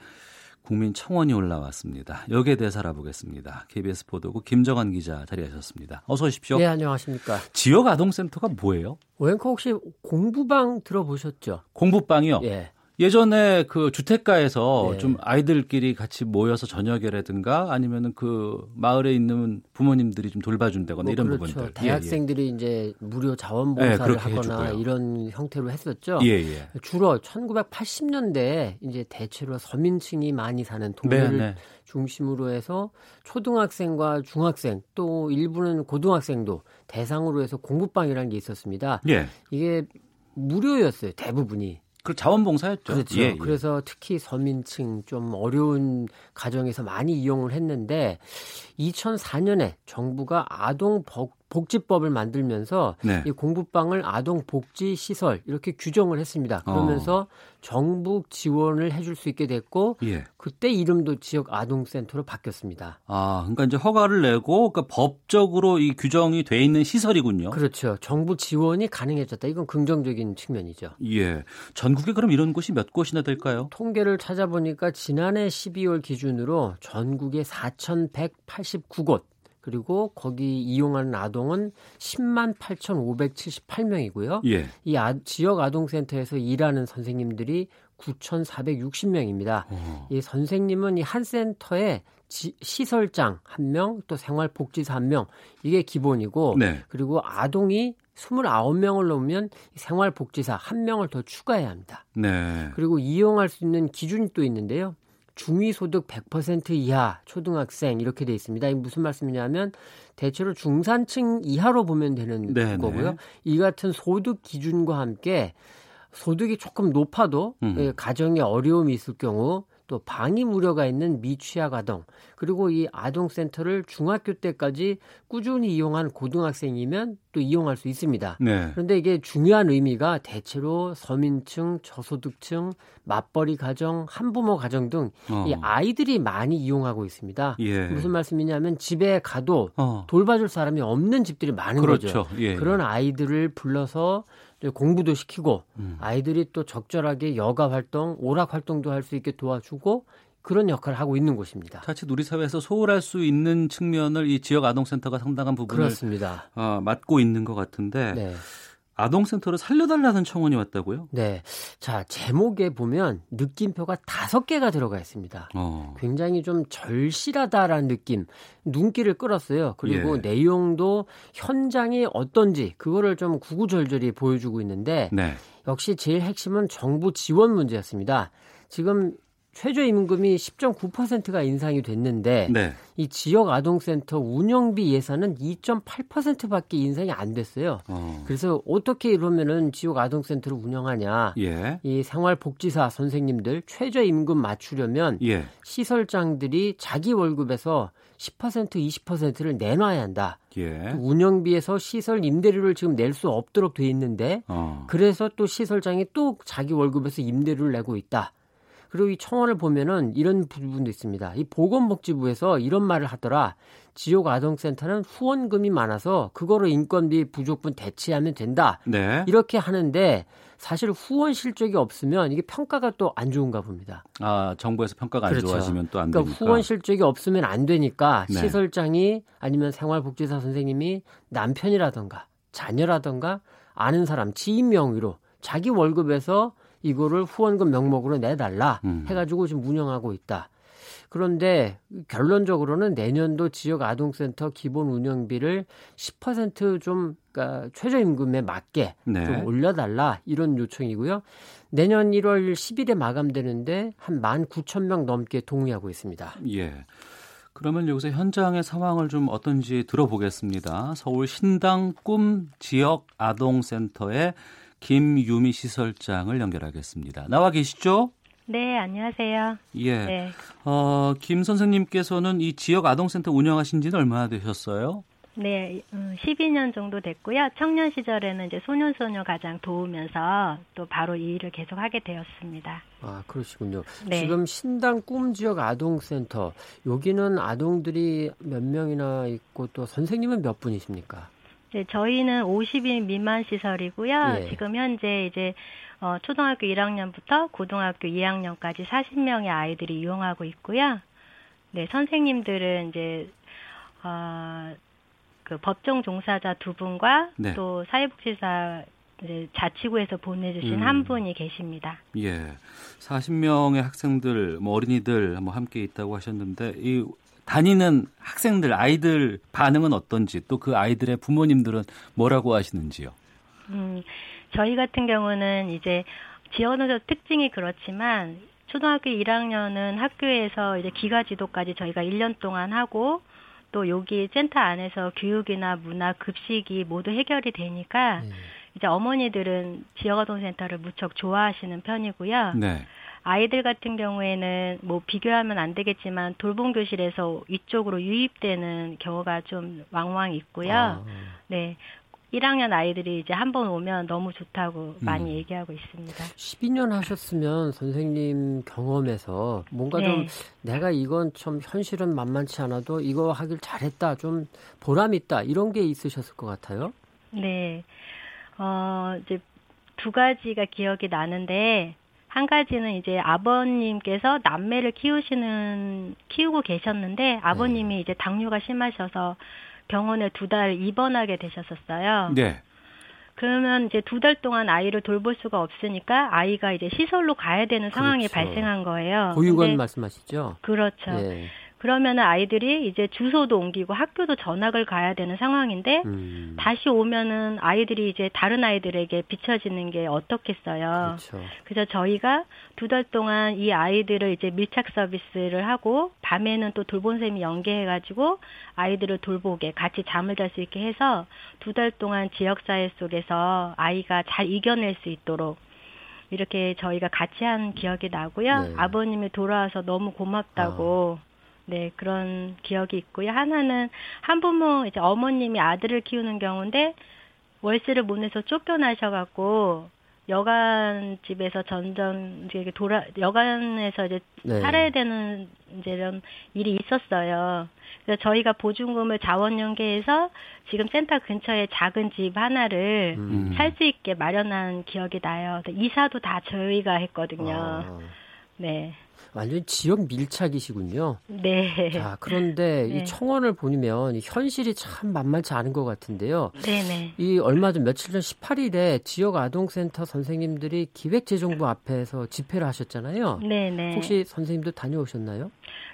국민 청원이 올라왔습니다. 여기에 대해서 알아보겠습니다. KBS 보도국 김정환 기자 자리하셨습니다. 어서 오십시오. 네, 안녕하십니까. 지역 아동센터가 뭐예요? 오앵커 혹시 공부방 들어보셨죠? 공부방이요? 예. 예전에 그 주택가에서 네. 좀 아이들끼리 같이 모여서 저녁이라든가 아니면은 그 마을에 있는 부모님들이 좀 돌봐준다거나 뭐 이런 그렇죠. 부분들. 대학생들이 예, 이제 무료 자원봉사를 네, 하거나 해주고요. 이런 형태로 했었죠. 예. 예, 예. 주로 1980년대에 이제 대체로 서민층이 많이 사는 동네를 네, 네. 중심으로 해서 초등학생과 중학생 또 일부는 고등학생도 대상으로 해서 공부방이라는 게 있었습니다. 예. 이게 무료였어요. 대부분이. 그 자원봉사였죠. 그렇죠. 예, 예. 그래서 특히 서민층 좀 어려운 가정에서 많이 이용을 했는데 2004년에 정부가 아동 복- 복지법을 만들면서 네. 이 공부방을 아동 복지 시설 이렇게 규정을 했습니다. 그러면서 정부 지원을 해줄 수 있게 됐고 예. 그때 이름도 지역 아동센터로 바뀌었습니다. 아, 그러니까 이제 허가를 내고 그러니까 법적으로 이 규정이 돼 있는 시설이군요. 그렇죠. 정부 지원이 가능해졌다. 이건 긍정적인 측면이죠. 예. 전국에 그럼 이런 곳이 몇 곳이나 될까요? 통계를 찾아보니까 지난해 12월 기준으로 전국에 4,189곳 그리고 거기 이용하는 아동은 10만 8,578명이고요. 예. 이 아- 지역 아동센터에서 일하는 선생님들이 9,460명입니다. 어. 이 선생님은 이 한 센터에 지- 시설장 한 명, 또 생활복지사 한 명, 이게 기본이고, 네. 그리고 아동이 29명을 넘으면 생활복지사 한 명을 더 추가해야 합니다. 네. 그리고 이용할 수 있는 기준이 또 있는데요. 중위 소득 100% 이하 초등학생 이렇게 돼 있습니다. 이게 무슨 말씀이냐면 대체로 중산층 이하로 보면 되는 네네. 거고요. 이 같은 소득 기준과 함께 소득이 조금 높아도 음. 예, 가정에 어려움이 있을 경우 또 방위 우려가 있는 미취학 아동 그리고 이 아동센터를 중학교 때까지 꾸준히 이용한 고등학생이면 또 이용할 수 있습니다. 네. 그런데 이게 중요한 의미가 대체로 서민층, 저소득층, 맞벌이 가정, 한부모 가정 등이 어. 아이들이 많이 이용하고 있습니다. 예. 무슨 말씀이냐면 집에 가도 어. 돌봐줄 사람이 없는 집들이 많은 그렇죠. 거죠. 예. 그런 아이들을 불러서 공부도 시키고 음. 아이들이 또 적절하게 여가 활동, 오락 활동도 할 수 있게 도와주고 그런 역할을 하고 있는 곳입니다. 자칫 우리 사회에서 소홀할 수 있는 측면을 이 지역 아동센터가 상당한 부분을 그렇습니다. 어, 맡고 있는 것 같은데 네. 아동센터를 살려달라는 청원이 왔다고요? 네. 자, 제목에 보면 느낌표가 다섯 개가 들어가 있습니다. 어. 굉장히 좀 절실하다라는 느낌, 눈길을 끌었어요. 그리고 예. 내용도 현장이 어떤지 그거를 좀 구구절절히 보여주고 있는데 네. 역시 제일 핵심은 정부 지원 문제였습니다. 지금 최저임금이 10.9%가 인상이 됐는데 네. 이 지역 아동센터 운영비 예산은 2.8%밖에 인상이 안 됐어요. 어. 그래서 어떻게 이러면은 지역 아동센터를 운영하냐? 예. 이 생활복지사 선생님들 최저임금 맞추려면 예. 시설장들이 자기 월급에서 10% 20%를 내놔야 한다. 예. 운영비에서 시설 임대료를 지금 낼 수 없도록 돼 있는데 어. 그래서 또 시설장이 또 자기 월급에서 임대료를 내고 있다. 그리고 이 청원을 보면은 이런 부분도 있습니다. 이 보건복지부에서 이런 말을 하더라. 지역 아동센터는 후원금이 많아서 그거로 인건비 부족분 대체하면 된다. 네. 이렇게 하는데 사실 후원 실적이 없으면 이게 평가가 또 안 좋은가 봅니다. 아, 정부에서 평가가 안 그렇죠. 좋아지면 또안 그러니까 되니까. 후원 실적이 없으면 안 되니까 네. 시설장이 아니면 생활복지사 선생님이 남편이라던가 자녀라던가 아는 사람 지인 명의로 자기 월급에서 이거를 후원금 명목으로 내달라 음. 해가지고 지금 운영하고 있다. 그런데 결론적으로는 내년도 지역 아동센터 기본 운영비를 10%좀 그러니까 최저임금에 맞게 네. 좀 올려달라 이런 요청이고요. 내년 1월 10일에 마감되는데 한 19,000명 넘게 동의하고 있습니다. 예. 그러면 여기서 현장의 상황을 좀 어떤지 들어보겠습니다. 서울 신당 꿈 지역 아동센터의 김유미 시설장을 연결하겠습니다. 나와 계시죠? 네, 안녕하세요. 예. 네. 어, 김 선생님께서는 이 지역 아동센터 운영하신 지는 얼마나 되셨어요? 네, 12년 음, 정도 됐고요. 청년 시절에는 이제 소년소녀 가장 도우면서 또 바로 이 일을 계속 하게 되었습니다. 아, 그러시군요. 네. 지금 신당 꿈 지역 아동센터, 여기는 아동들이 몇 명이나 있고 또 선생님은 몇 분이십니까? 네, 저희는 50인 미만 시설이고요. 예. 지금 현재 이제 어, 초등학교 1학년부터 고등학교 2학년까지 40명의 아이들이 이용하고 있고요. 네, 선생님들은 이제 어, 그 법정 종사자 두 분과 네. 또 사회복지사 이제 자치구에서 보내주신 음. 한 분이 계십니다. 예, 40명의 학생들, 뭐 어린이들 뭐 함께 있다고 하셨는데 이 다니는 학생들, 아이들 반응은 어떤지 또 그 아이들의 부모님들은 뭐라고 하시는지요? 음, 저희 같은 경우는 이제 지원의 특징이 그렇지만 초등학교 1학년은 학교에서 이제 기가 지도까지 저희가 1년 동안 하고 또 여기 센터 안에서 교육이나 문화, 급식이 모두 해결이 되니까 네. 이제 어머니들은 지역아동센터를 무척 좋아하시는 편이고요. 네. 아이들 같은 경우에는 뭐 비교하면 안 되겠지만 돌봄 교실에서 이쪽으로 유입되는 경우가 좀 왕왕 있고요. 아. 네. 1학년 아이들이 이제 한 번 오면 너무 좋다고 많이 음. 얘기하고 있습니다. 12년 하셨으면 선생님 경험에서 뭔가 네. 좀 내가 이건 좀 현실은 만만치 않아도 이거 하길 잘했다, 좀 보람 있다 이런 게 있으셨을 것 같아요. 네. 어, 이제 두 가지가 기억이 나는데 한 가지는 이제 아버님께서 남매를 키우시는 키우고 계셨는데 아버님이 네. 이제 당뇨가 심하셔서 병원에 두 달 입원하게 되셨었어요. 네. 그러면 이제 두 달 동안 아이를 돌볼 수가 없으니까 아이가 이제 시설로 가야 되는 상황이 그렇죠. 발생한 거예요. 보육원 말씀하시죠? 그렇죠. 네. 그러면은 아이들이 이제 주소도 옮기고 학교도 전학을 가야 되는 상황인데 음. 다시 오면은 아이들이 이제 다른 아이들에게 비춰지는 게 어떻겠어요. 그렇죠. 그래서 저희가 두 달 동안 이 아이들을 이제 밀착 서비스를 하고 밤에는 또 돌봄쌤이 연계해가지고 아이들을 돌보게 같이 잠을 잘 수 있게 해서 두 달 동안 지역사회 속에서 아이가 잘 이겨낼 수 있도록 이렇게 저희가 같이 한 기억이 나고요. 네. 아버님이 돌아와서 너무 고맙다고 아. 네, 그런 기억이 있고요. 하나는 한부모 이제 어머님이 아들을 키우는 경우인데 월세를 못 내서 쫓겨나셔 갖고 여간 집에서 전전 이제 돌아 여간에서 이제 네. 살아야 되는 이제 이런 일이 있었어요. 그래서 저희가 보증금을 자원 연계해서 지금 센터 근처에 작은 집 하나를 음. 살수 있게 마련한 기억이 나요. 이사도 다 저희가 했거든요. 아. 네. 완전 지역 밀착이시군요. 네. 자, 그런데 네. 이 청원을 보면 현실이 참 만만치 않은 것 같은데요. 네네. 이 얼마 전 며칠 전 18일에 지역 아동센터 선생님들이 기획재정부 앞에서 집회를 하셨잖아요. 네네. 혹시 선생님도 다녀오셨나요?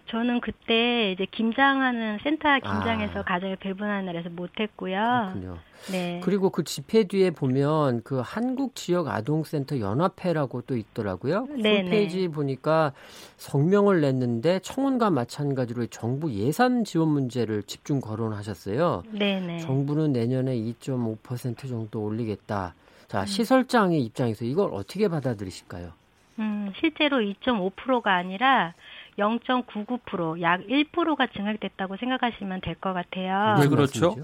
저는 그때 이제 김장하는 센터 김장에서 아. 가정을 배분하는 날에서 못했고요. 그렇군요. 네. 그리고 그 집회 뒤에 보면 그 한국 지역 아동센터 연합회라고 또 있더라고요. 네네. 홈페이지 보니까 성명을 냈는데 청원과 마찬가지로 정부 예산 지원 문제를 집중 거론하셨어요. 네네. 정부는 내년에 2.5% 정도 올리겠다. 자, 음. 시설장의 입장에서 이걸 어떻게 받아들이실까요? 음, 실제로 2.5%가 아니라 0.99%, 약 1%가 증액됐다고 생각하시면 될 것 같아요. 네, 그렇죠.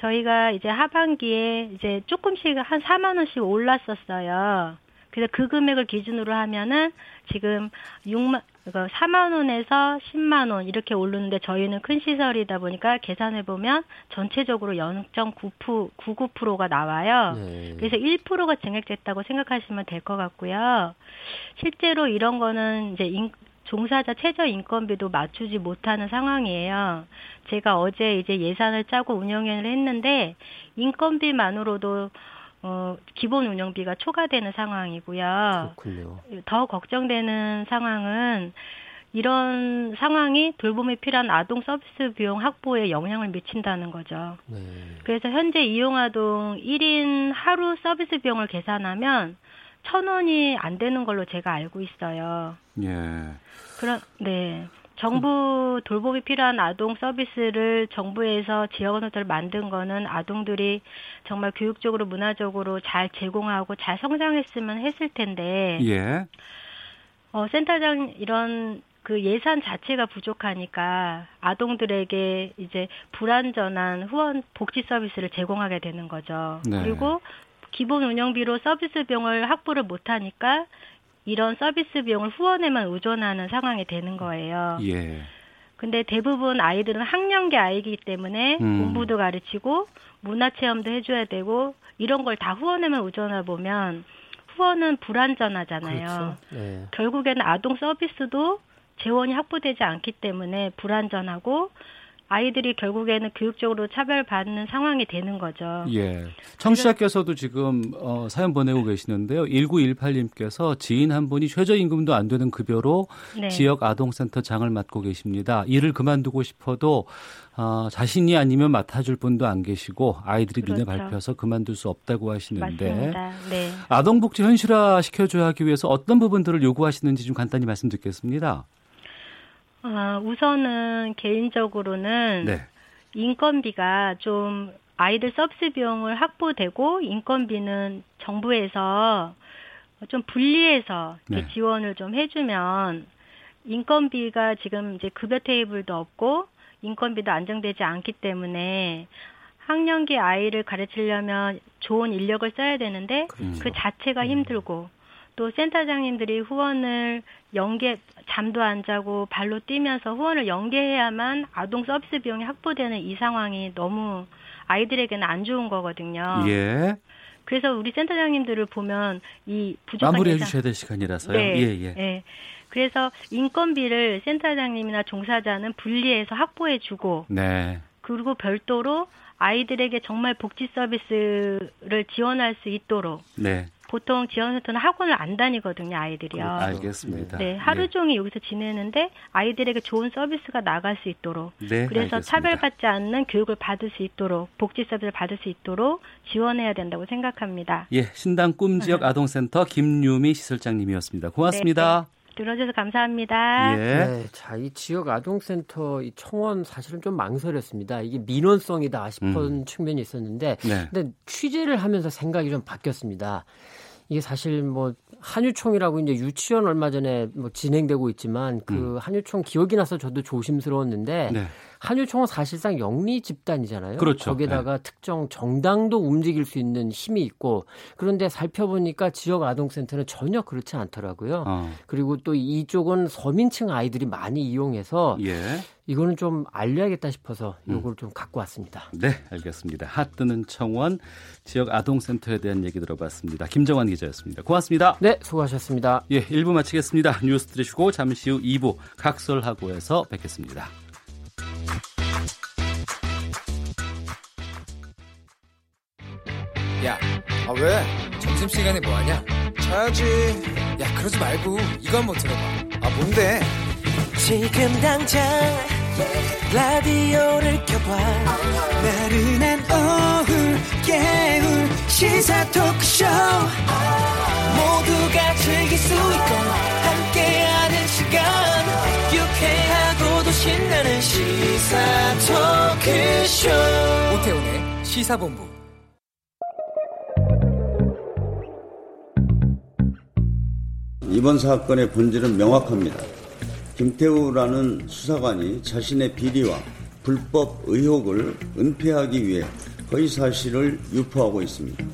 저희가 이제 하반기에 이제 조금씩 한 4만 원씩 올랐었어요. 그래서 그 금액을 기준으로 하면은 지금 6만 4만 원에서 10만 원 이렇게 오르는데 저희는 큰 시설이다 보니까 계산해 보면 전체적으로 0.99%가 나와요. 네. 그래서 1%가 증액됐다고 생각하시면 될 것 같고요. 실제로 이런 거는 이제 인, 종사자 최저 인건비도 맞추지 못하는 상황이에요. 제가 어제 이제 예산을 짜고 운영을 했는데 인건비만으로도 어, 기본 운영비가 초과되는 상황이고요. 그렇군요. 더 걱정되는 상황은 이런 상황이 돌봄이 필요한 아동 서비스 비용 확보에 영향을 미친다는 거죠. 네. 그래서 현재 이용 아동 1인 하루 서비스 비용을 계산하면 천 원이 안 되는 걸로 제가 알고 있어요. 예. 그런 네. 정부 돌봄이 필요한 아동 서비스를 정부에서 지역언어를 만든 거는 아동들이 정말 교육적으로 문화적으로 잘 제공하고 잘 성장했으면 했을 텐데. 예. 어, 센터장 이런 그 예산 자체가 부족하니까 아동들에게 이제 불완전한 후원 복지 서비스를 제공하게 되는 거죠. 네. 그리고 기본 운영비로 서비스 비용을 확보를 못하니까 이런 서비스 비용을 후원에만 의존하는 상황이 되는 거예요. 예. 근데 대부분 아이들은 학령기 아이기 때문에 음. 공부도 가르치고 문화 체험도 해줘야 되고 이런 걸 다 후원에만 의존하 보면 후원은 불안전하잖아요. 그렇죠. 네. 결국에는 아동 서비스도 재원이 확보되지 않기 때문에 불안전하고 아이들이 결국에는 교육적으로 차별받는 상황이 되는 거죠. 예. 청취자께서도 지금 어, 사연 보내고 계시는데요. 1918님께서 지인 한 분이 최저임금도 안 되는 급여로 네. 지역 아동센터 장을 맡고 계십니다. 일을 그만두고 싶어도 어, 자신이 아니면 맡아줄 분도 안 계시고 아이들이 그렇죠. 눈에 밟혀서 그만둘 수 없다고 하시는데 네. 아동복지 현실화 시켜줘야 하기 위해서 어떤 부분들을 요구하시는지 좀 간단히 말씀드리겠습니다. 아, 우선은 개인적으로는 네. 인건비가 좀 아이들 서비스 비용을 확보되고 인건비는 정부에서 좀 분리해서 네. 지원을 좀 해주면 인건비가 지금 이제 급여 테이블도 없고 인건비도 안정되지 않기 때문에 학년기 아이를 가르치려면 좋은 인력을 써야 되는데 그렇죠. 그 자체가 음. 힘들고 또 센터장님들이 후원을 연계 잠도 안 자고 발로 뛰면서 후원을 연계해야만 아동 서비스 비용이 확보되는 이 상황이 너무 아이들에게는 안 좋은 거거든요. 예. 그래서 우리 센터장님들을 보면 이 부족한 마무리해 예산... 주셔야 될 시간이라서요. 네, 예, 예. 예. 그래서 인건비를 센터장님이나 종사자는 분리해서 확보해 주고 네. 그리고 별도로 아이들에게 정말 복지 서비스를 지원할 수 있도록 네. 보통 지원센터는 학원을 안 다니거든요, 아이들이요. 알겠습니다. 네, 하루 네. 종일 여기서 지내는데 아이들에게 좋은 서비스가 나갈 수 있도록 네, 그래서 알겠습니다. 차별받지 않는 교육을 받을 수 있도록 복지 서비스를 받을 수 있도록 지원해야 된다고 생각합니다. 예, 신당 꿈 지역 아동센터 김유미 시설장님이었습니다. 고맙습니다. 네, 네. 들어줘서 감사합니다. 예. 네, 자, 이 지역 아동센터 이 청원 사실은 좀 망설였습니다. 이게 민원성이다 싶은 음. 측면이 있었는데, 네. 근데 취재를 하면서 생각이 좀 바뀌었습니다. 이게 사실 뭐 한유총이라고 이제 유치원 얼마 전에 뭐 진행되고 있지만 그 음. 한유총 기억이 나서 저도 조심스러웠는데 네. 한유총은 사실상 영리 집단이잖아요. 그렇죠. 거기에다가 네. 특정 정당도 움직일 수 있는 힘이 있고 그런데 살펴보니까 지역 아동센터는 전혀 그렇지 않더라고요. 어. 그리고 또 이쪽은 서민층 아이들이 많이 이용해서 예. 이거는 좀 알려야겠다 싶어서 이걸 음. 좀 갖고 왔습니다. 네, 알겠습니다. 핫 뜨는 청원 지역 아동센터에 대한 얘기 들어봤습니다. 김정환 기자였습니다. 고맙습니다. 네, 수고하셨습니다. 예, 1부 마치겠습니다. 뉴스 들으시고 잠시 후 2부 각설하고에서 뵙겠습니다. 야, 아 왜? 점심시간에 뭐하냐? 자야지. 야, 그러지 말고 이거 한번 들어봐. 아, 뭔데? 지금 당장 라디오를 켜봐. 나른한 오후 깨울 시사 토크쇼. 모두가 즐길 수 있고 함께하는 시간. 유쾌하고도 신나는 시사 토크쇼. 오태훈의 시사본부. 이번 사건의 본질은 명확합니다. 김태우라는 수사관이 자신의 비리와 불법 의혹을 은폐하기 위해 허위 사실을 유포하고 있습니다.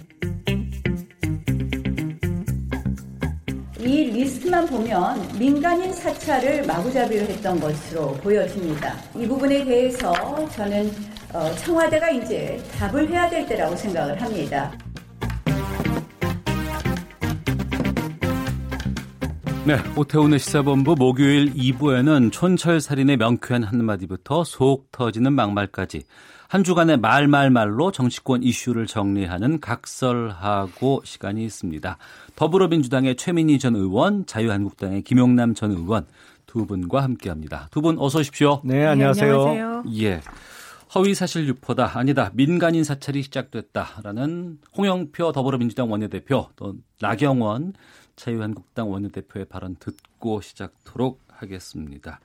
이 리스트만 보면 민간인 사찰을 마구잡이로 했던 것으로 보여집니다. 이 부분에 대해서 저는 어, 청와대가 이제 답을 해야 될 때라고 생각을 합니다. 네, 오태훈의 시사본부 목요일 2부에는 촌철살인의 명쾌한 한마디부터 속 터지는 막말까지 한 주간의 말말말로 정치권 이슈를 정리하는 각설하고 시간이 있습니다. 더불어민주당의 최민희 전 의원, 자유한국당의 김용남 전 의원 두 분과 함께합니다. 두 분 어서 오십시오. 네, 안녕하세요. 네, 안녕하세요. 예. 허위 사실 유포다 아니다 민간인 사찰이 시작됐다라는 홍영표 더불어민주당 원내대표 또 나경원 자유한국당 원내대표의 발언 듣고 시작토록 하겠습니다.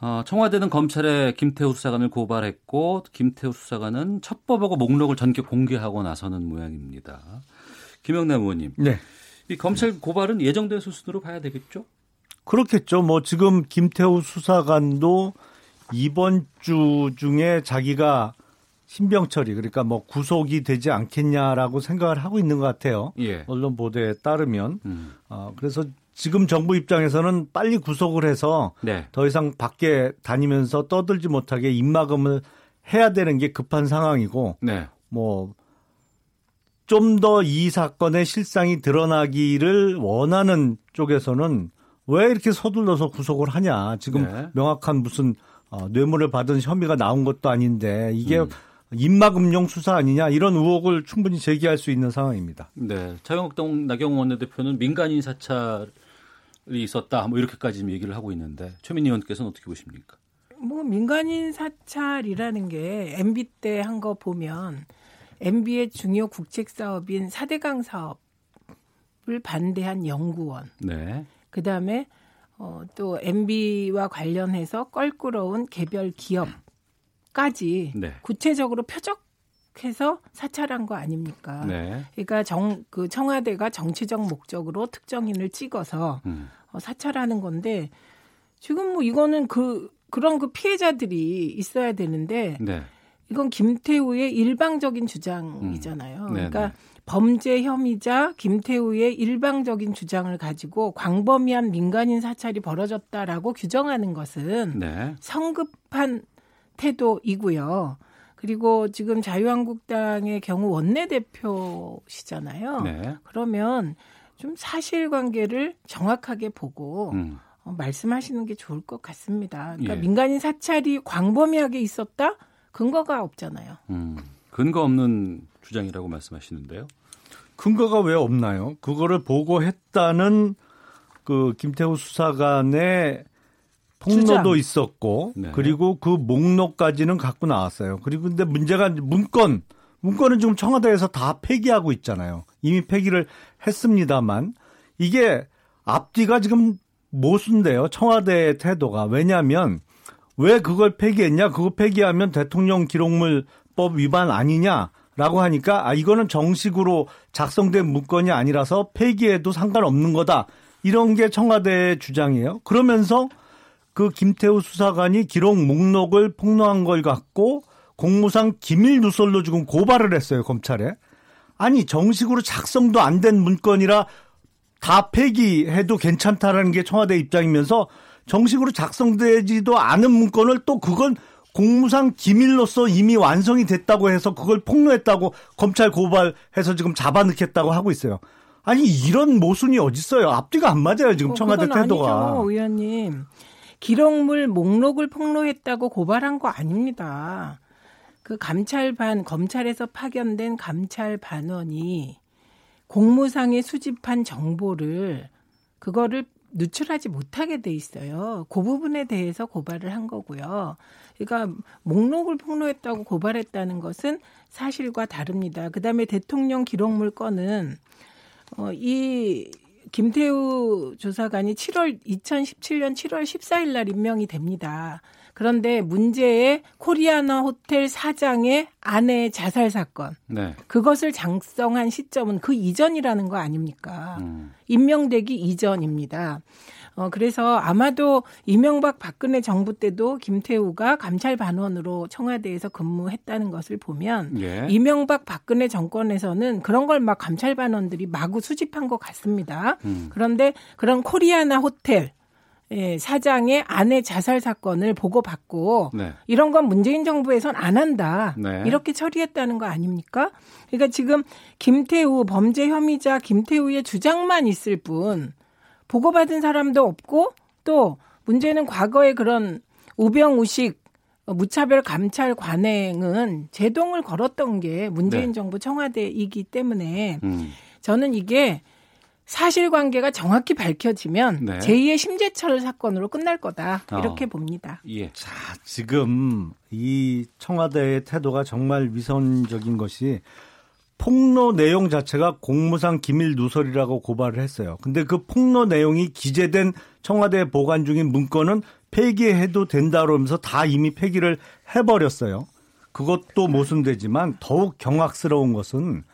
어, 청와대는 검찰에 김태우 수사관을 고발했고 김태우 수사관은 첩보보고 목록을 전격 공개하고 나서는 모양입니다. 김영남 의원님. 네. 이 검찰 고발은 예정된 수순으로 봐야 되겠죠? 그렇겠죠. 뭐 지금 김태우 수사관도 이번 주 중에 자기가 신병 처리 그러니까 뭐 구속이 되지 않겠냐라고 생각을 하고 있는 것 같아요. 예. 언론 보도에 따르면 음. 어, 그래서 지금 정부 입장에서는 빨리 구속을 해서 네. 더 이상 밖에 다니면서 떠들지 못하게 입막음을 해야 되는 게 급한 상황이고 네. 뭐 좀 더 이 사건의 실상이 드러나기를 원하는 쪽에서는 왜 이렇게 서둘러서 구속을 하냐 지금 네. 명확한 무슨 어, 뇌물을 받은 혐의가 나온 것도 아닌데 이게 음. 입막음용 수사 아니냐 이런 의혹을 충분히 제기할 수 있는 상황입니다. 네, 자유한국당 나경원 원내대표는 민간인 사찰이 있었다 뭐 이렇게까지 얘기를 하고 있는데 최민희 의원께서는 어떻게 보십니까? 뭐 민간인 사찰이라는 게 MB 때 한 거 보면 MB의 중요 국책 사업인 4대강 사업을 반대한 연구원. 네. 그다음에 어, 또 MB와 관련해서 껄끄러운 개별 기업 까지 네. 구체적으로 표적해서 사찰한 거 아닙니까? 네. 그러니까 정, 그 청와대가 정치적 목적으로 특정인을 찍어서 음. 어, 사찰하는 건데 지금 뭐 이거는 그 그런 그 피해자들이 있어야 되는데 네. 이건 김태우의 일방적인 주장이잖아요. 음. 그러니까 범죄 혐의자 김태우의 일방적인 주장을 가지고 광범위한 민간인 사찰이 벌어졌다라고 규정하는 것은 네. 성급한 태도이고요. 그리고 지금 자유한국당의 경우 원내대표시잖아요. 네. 그러면 좀 사실관계를 정확하게 보고 음. 어, 말씀하시는 게 좋을 것 같습니다. 그러니까 예. 민간인 사찰이 광범위하게 있었다 근거가 없잖아요. 음. 근거 없는 주장이라고 말씀하시는데요. 근거가 왜 없나요? 그거를 보고했다는 그 김태우 수사관의 폭로도 주장. 있었고 네. 그리고 그 목록까지는 갖고 나왔어요. 그리고 근데 문제가 문건 문건은 지금 청와대에서 다 폐기하고 있잖아요. 이미 폐기를 했습니다만 이게 앞뒤가 지금 모순돼요. 청와대의 태도가 왜냐하면 왜 그걸 폐기했냐? 그거 폐기하면 대통령 기록물법 위반 아니냐? 라고 하니까 아 이거는 정식으로 작성된 문건이 아니라서 폐기해도 상관없는 거다. 이런 게 청와대의 주장이에요. 그러면서 그 김태우 수사관이 기록 목록을 폭로한 걸 갖고 공무상 기밀 누설로 지금 고발을 했어요, 검찰에. 아니, 정식으로 작성도 안 된 문건이라 다 폐기해도 괜찮다라는 게 청와대 입장이면서 정식으로 작성되지도 않은 문건을 또 그건 공무상 기밀로서 이미 완성이 됐다고 해서 그걸 폭로했다고 검찰 고발해서 지금 잡아넣겠다고 하고 있어요. 아니 이런 모순이 어딨어요. 앞뒤가 안 맞아요. 지금 어, 청와대 태도가. 아니죠, 의원님. 기록물 목록을 폭로했다고 고발한 거 아닙니다. 그 감찰반 검찰에서 파견된 감찰 반원이 공무상에 수집한 정보를 그거를 누출하지 못하게 돼 있어요. 그 부분에 대해서 고발을 한 거고요. 그러니까 목록을 폭로했다고 고발했다는 것은 사실과 다릅니다. 그다음에 대통령 기록물 건은 어, 이 김태우 조사관이 7월 2017년 7월 14일 날 임명이 됩니다. 그런데 문제의 코리아나 호텔 사장의 아내의 자살 사건. 네. 그것을 장성한 시점은 그 이전이라는 거 아닙니까? 음. 임명되기 이전입니다. 어, 그래서 아마도 이명박 박근혜 정부 때도 김태우가 감찰 반원으로 청와대에서 근무했다는 것을 보면 예. 이명박 박근혜 정권에서는 그런 걸 막 감찰 반원들이 마구 수집한 것 같습니다. 음. 그런데 그런 코리아나 호텔 예, 사장의 아내 자살 사건을 보고받고 네. 이런 건 문재인 정부에선 안 한다. 네. 이렇게 처리했다는 거 아닙니까? 그러니까 지금 김태우 범죄 혐의자 김태우의 주장만 있을 뿐 보고받은 사람도 없고 또 문제는 과거에 그런 우병우식 무차별 감찰 관행은 제동을 걸었던 게 문재인 네. 정부 청와대이기 때문에 음. 저는 이게 사실관계가 정확히 밝혀지면 네. 제2의 심재철 사건으로 끝날 거다 이렇게 어. 봅니다. 예. 자 지금 이 청와대의 태도가 정말 위선적인 것이 폭로 내용 자체가 공무상 기밀 누설이라고 고발을 했어요. 근데 그 폭로 내용이 기재된 청와대에 보관 중인 문건은 폐기해도 된다 그러면서 다 이미 폐기를 해버렸어요. 그것도 모순되지만 더욱 경악스러운 것은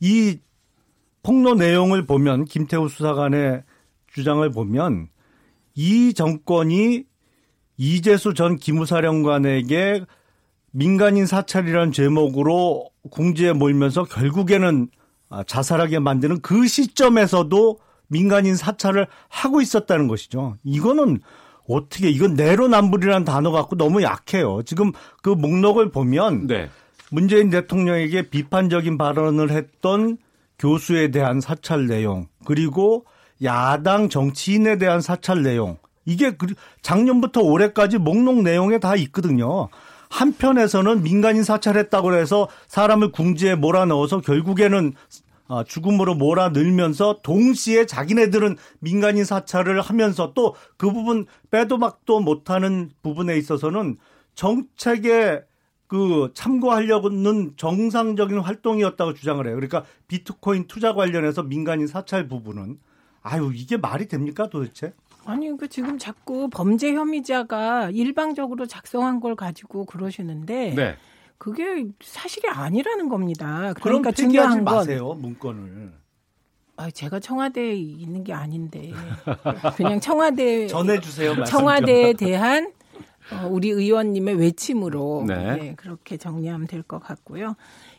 이 폭로 내용을 보면 김태우 수사관의 주장을 보면 이 정권이 이재수 전 기무사령관에게 민간인 사찰이라는 제목으로 궁지에 몰면서 결국에는 아, 자살하게 만드는 그 시점에서도 민간인 사찰을 하고 있었다는 것이죠. 이거는 어떻게 이건 내로남불이라는 단어 갖고 너무 약해요. 지금 그 목록을 보면 네. 문재인 대통령에게 비판적인 발언을 했던 교수에 대한 사찰 내용 그리고 야당 정치인에 대한 사찰 내용 이게 그 작년부터 올해까지 목록 내용에 다 있거든요. 한편에서는 민간인 사찰했다고 해서 사람을 궁지에 몰아넣어서 결국에는 아, 죽음으로 몰아넣으면서 동시에 자기네들은 민간인 사찰을 하면서 또 그 부분 빼도 박도 못하는 부분에 있어서는 정책에 그 참고하려고는 정상적인 활동이었다고 주장을 해요. 그러니까 비트코인 투자 관련해서 민간인 사찰 부분은 아유 이게 말이 됩니까 도대체? 아니 그 지금 자꾸 범죄 혐의자가 일방적으로 작성한 걸 가지고 그러시는데 네. 그게 사실이 아니라는 겁니다. 그러니까 중요한 건 마세요 문건을. 아, 제가 청와대에 있는 게 아닌데 그냥 청와대 전해주세요. 청와대에 대한 어, 우리 의원님의 외침으로 네. 네, 그렇게 정리하면 될 것 같고요.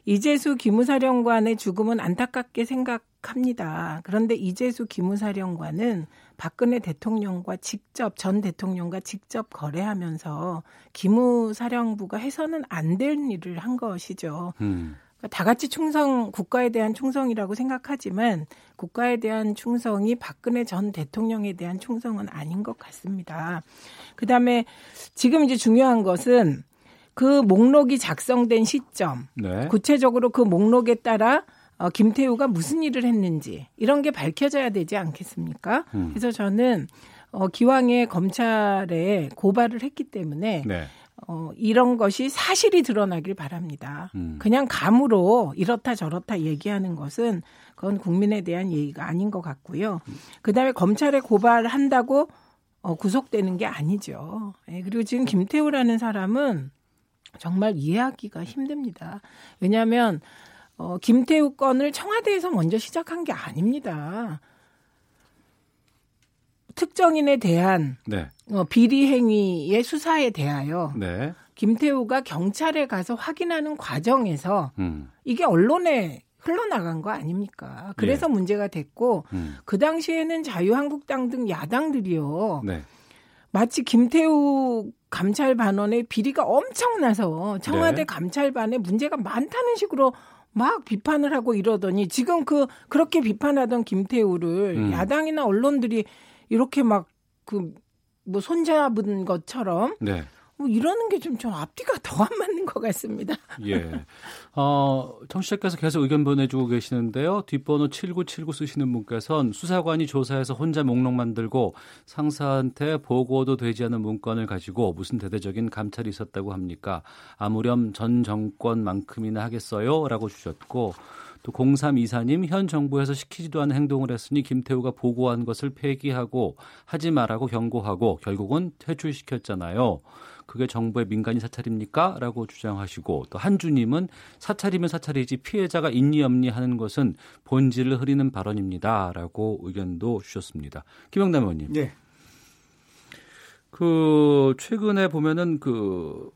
이재수 기무사령관의 죽음은 안타깝게 생각합니다. 그런데 이재수 기무사령관은 박근혜 대통령과 직접 전 대통령과 직접 거래하면서 기무사령부가 해서는 안 될 일을 한 것이죠. 음. 그러니까 다 같이 충성 국가에 대한 충성이라고 생각하지만 국가에 대한 충성이 박근혜 전 대통령에 대한 충성은 아닌 것 같습니다. 그다음에 지금 이제 중요한 것은 그 목록이 작성된 시점, 네. 구체적으로 그 목록에 따라 어, 김태우가 무슨 일을 했는지 이런 게 밝혀져야 되지 않겠습니까? 음. 그래서 저는 어, 기왕에 검찰에 고발을 했기 때문에 네. 어, 이런 것이 사실이 드러나길 바랍니다. 음. 그냥 감으로 이렇다 저렇다 얘기하는 것은 그건 국민에 대한 예의가 아닌 것 같고요. 그 다음에 검찰에 고발한다고 어, 구속되는 게 아니죠. 예, 그리고 지금 김태우라는 사람은 정말 이해하기가 힘듭니다. 왜냐하면 어, 김태우 건을 청와대에서 먼저 시작한 게 아닙니다. 특정인에 대한 네. 어, 비리 행위의 수사에 대하여 네. 김태우가 경찰에 가서 확인하는 과정에서 음. 이게 언론에 흘러나간 거 아닙니까? 그래서 예. 문제가 됐고 음. 그 당시에는 자유한국당 등 야당들이요. 네. 마치 김태우 감찰 반원의 비리가 엄청나서 청와대 네. 감찰반에 문제가 많다는 식으로 막 비판을 하고 이러더니 지금 그 그렇게 비판하던 김태우를 음. 야당이나 언론들이 이렇게 막 그 뭐 손잡은 것처럼 네. 뭐 이러는 게 좀 좀 앞뒤가 더 안 맞는 것 같습니다. 예. 어, 청취자께서 계속 의견 보내주고 계시는데요. 뒷번호 7979 쓰시는 분께서는 수사관이 조사해서 혼자 목록 만들고 상사한테 보고도 되지 않은 문건을 가지고 무슨 대대적인 감찰이 있었다고 합니까? 아무렴 전 정권만큼이나 하겠어요? 라고 주셨고 또 0324님 현 정부에서 시키지도 않은 행동을 했으니 김태우가 보고한 것을 폐기하고 하지 말라고 경고하고 결국은 퇴출시켰잖아요. 그게 정부의 민간인 사찰입니까? 라고 주장하시고 또 한주님은 사찰이면 사찰이지 피해자가 있니 없니 하는 것은 본질을 흐리는 발언입니다. 라고 의견도 주셨습니다. 김영남 의원님. 네. 그 최근에 보면은 그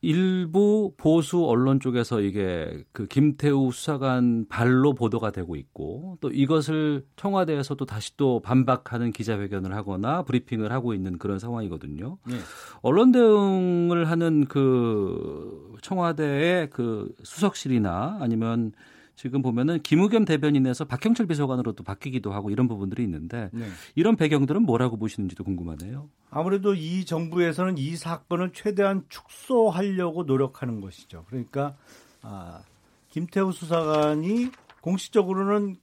일부 보수 언론 쪽에서 이게 그 김태우 수사관 발로 보도가 되고 있고 또 이것을 청와대에서도 다시 또 반박하는 기자회견을 하거나 브리핑을 하고 있는 그런 상황이거든요. 네. 언론 대응을 하는 그 청와대의 그 수석실이나 아니면 지금 보면은 김우겸 대변인에서 박형철 비서관으로 또 바뀌기도 하고 이런 부분들이 있는데 네. 이런 배경들은 뭐라고 보시는지도 궁금하네요. 아무래도 이 정부에서는 이 사건을 최대한 축소하려고 노력하는 것이죠. 그러니까 아, 김태우 수사관이 공식적으로는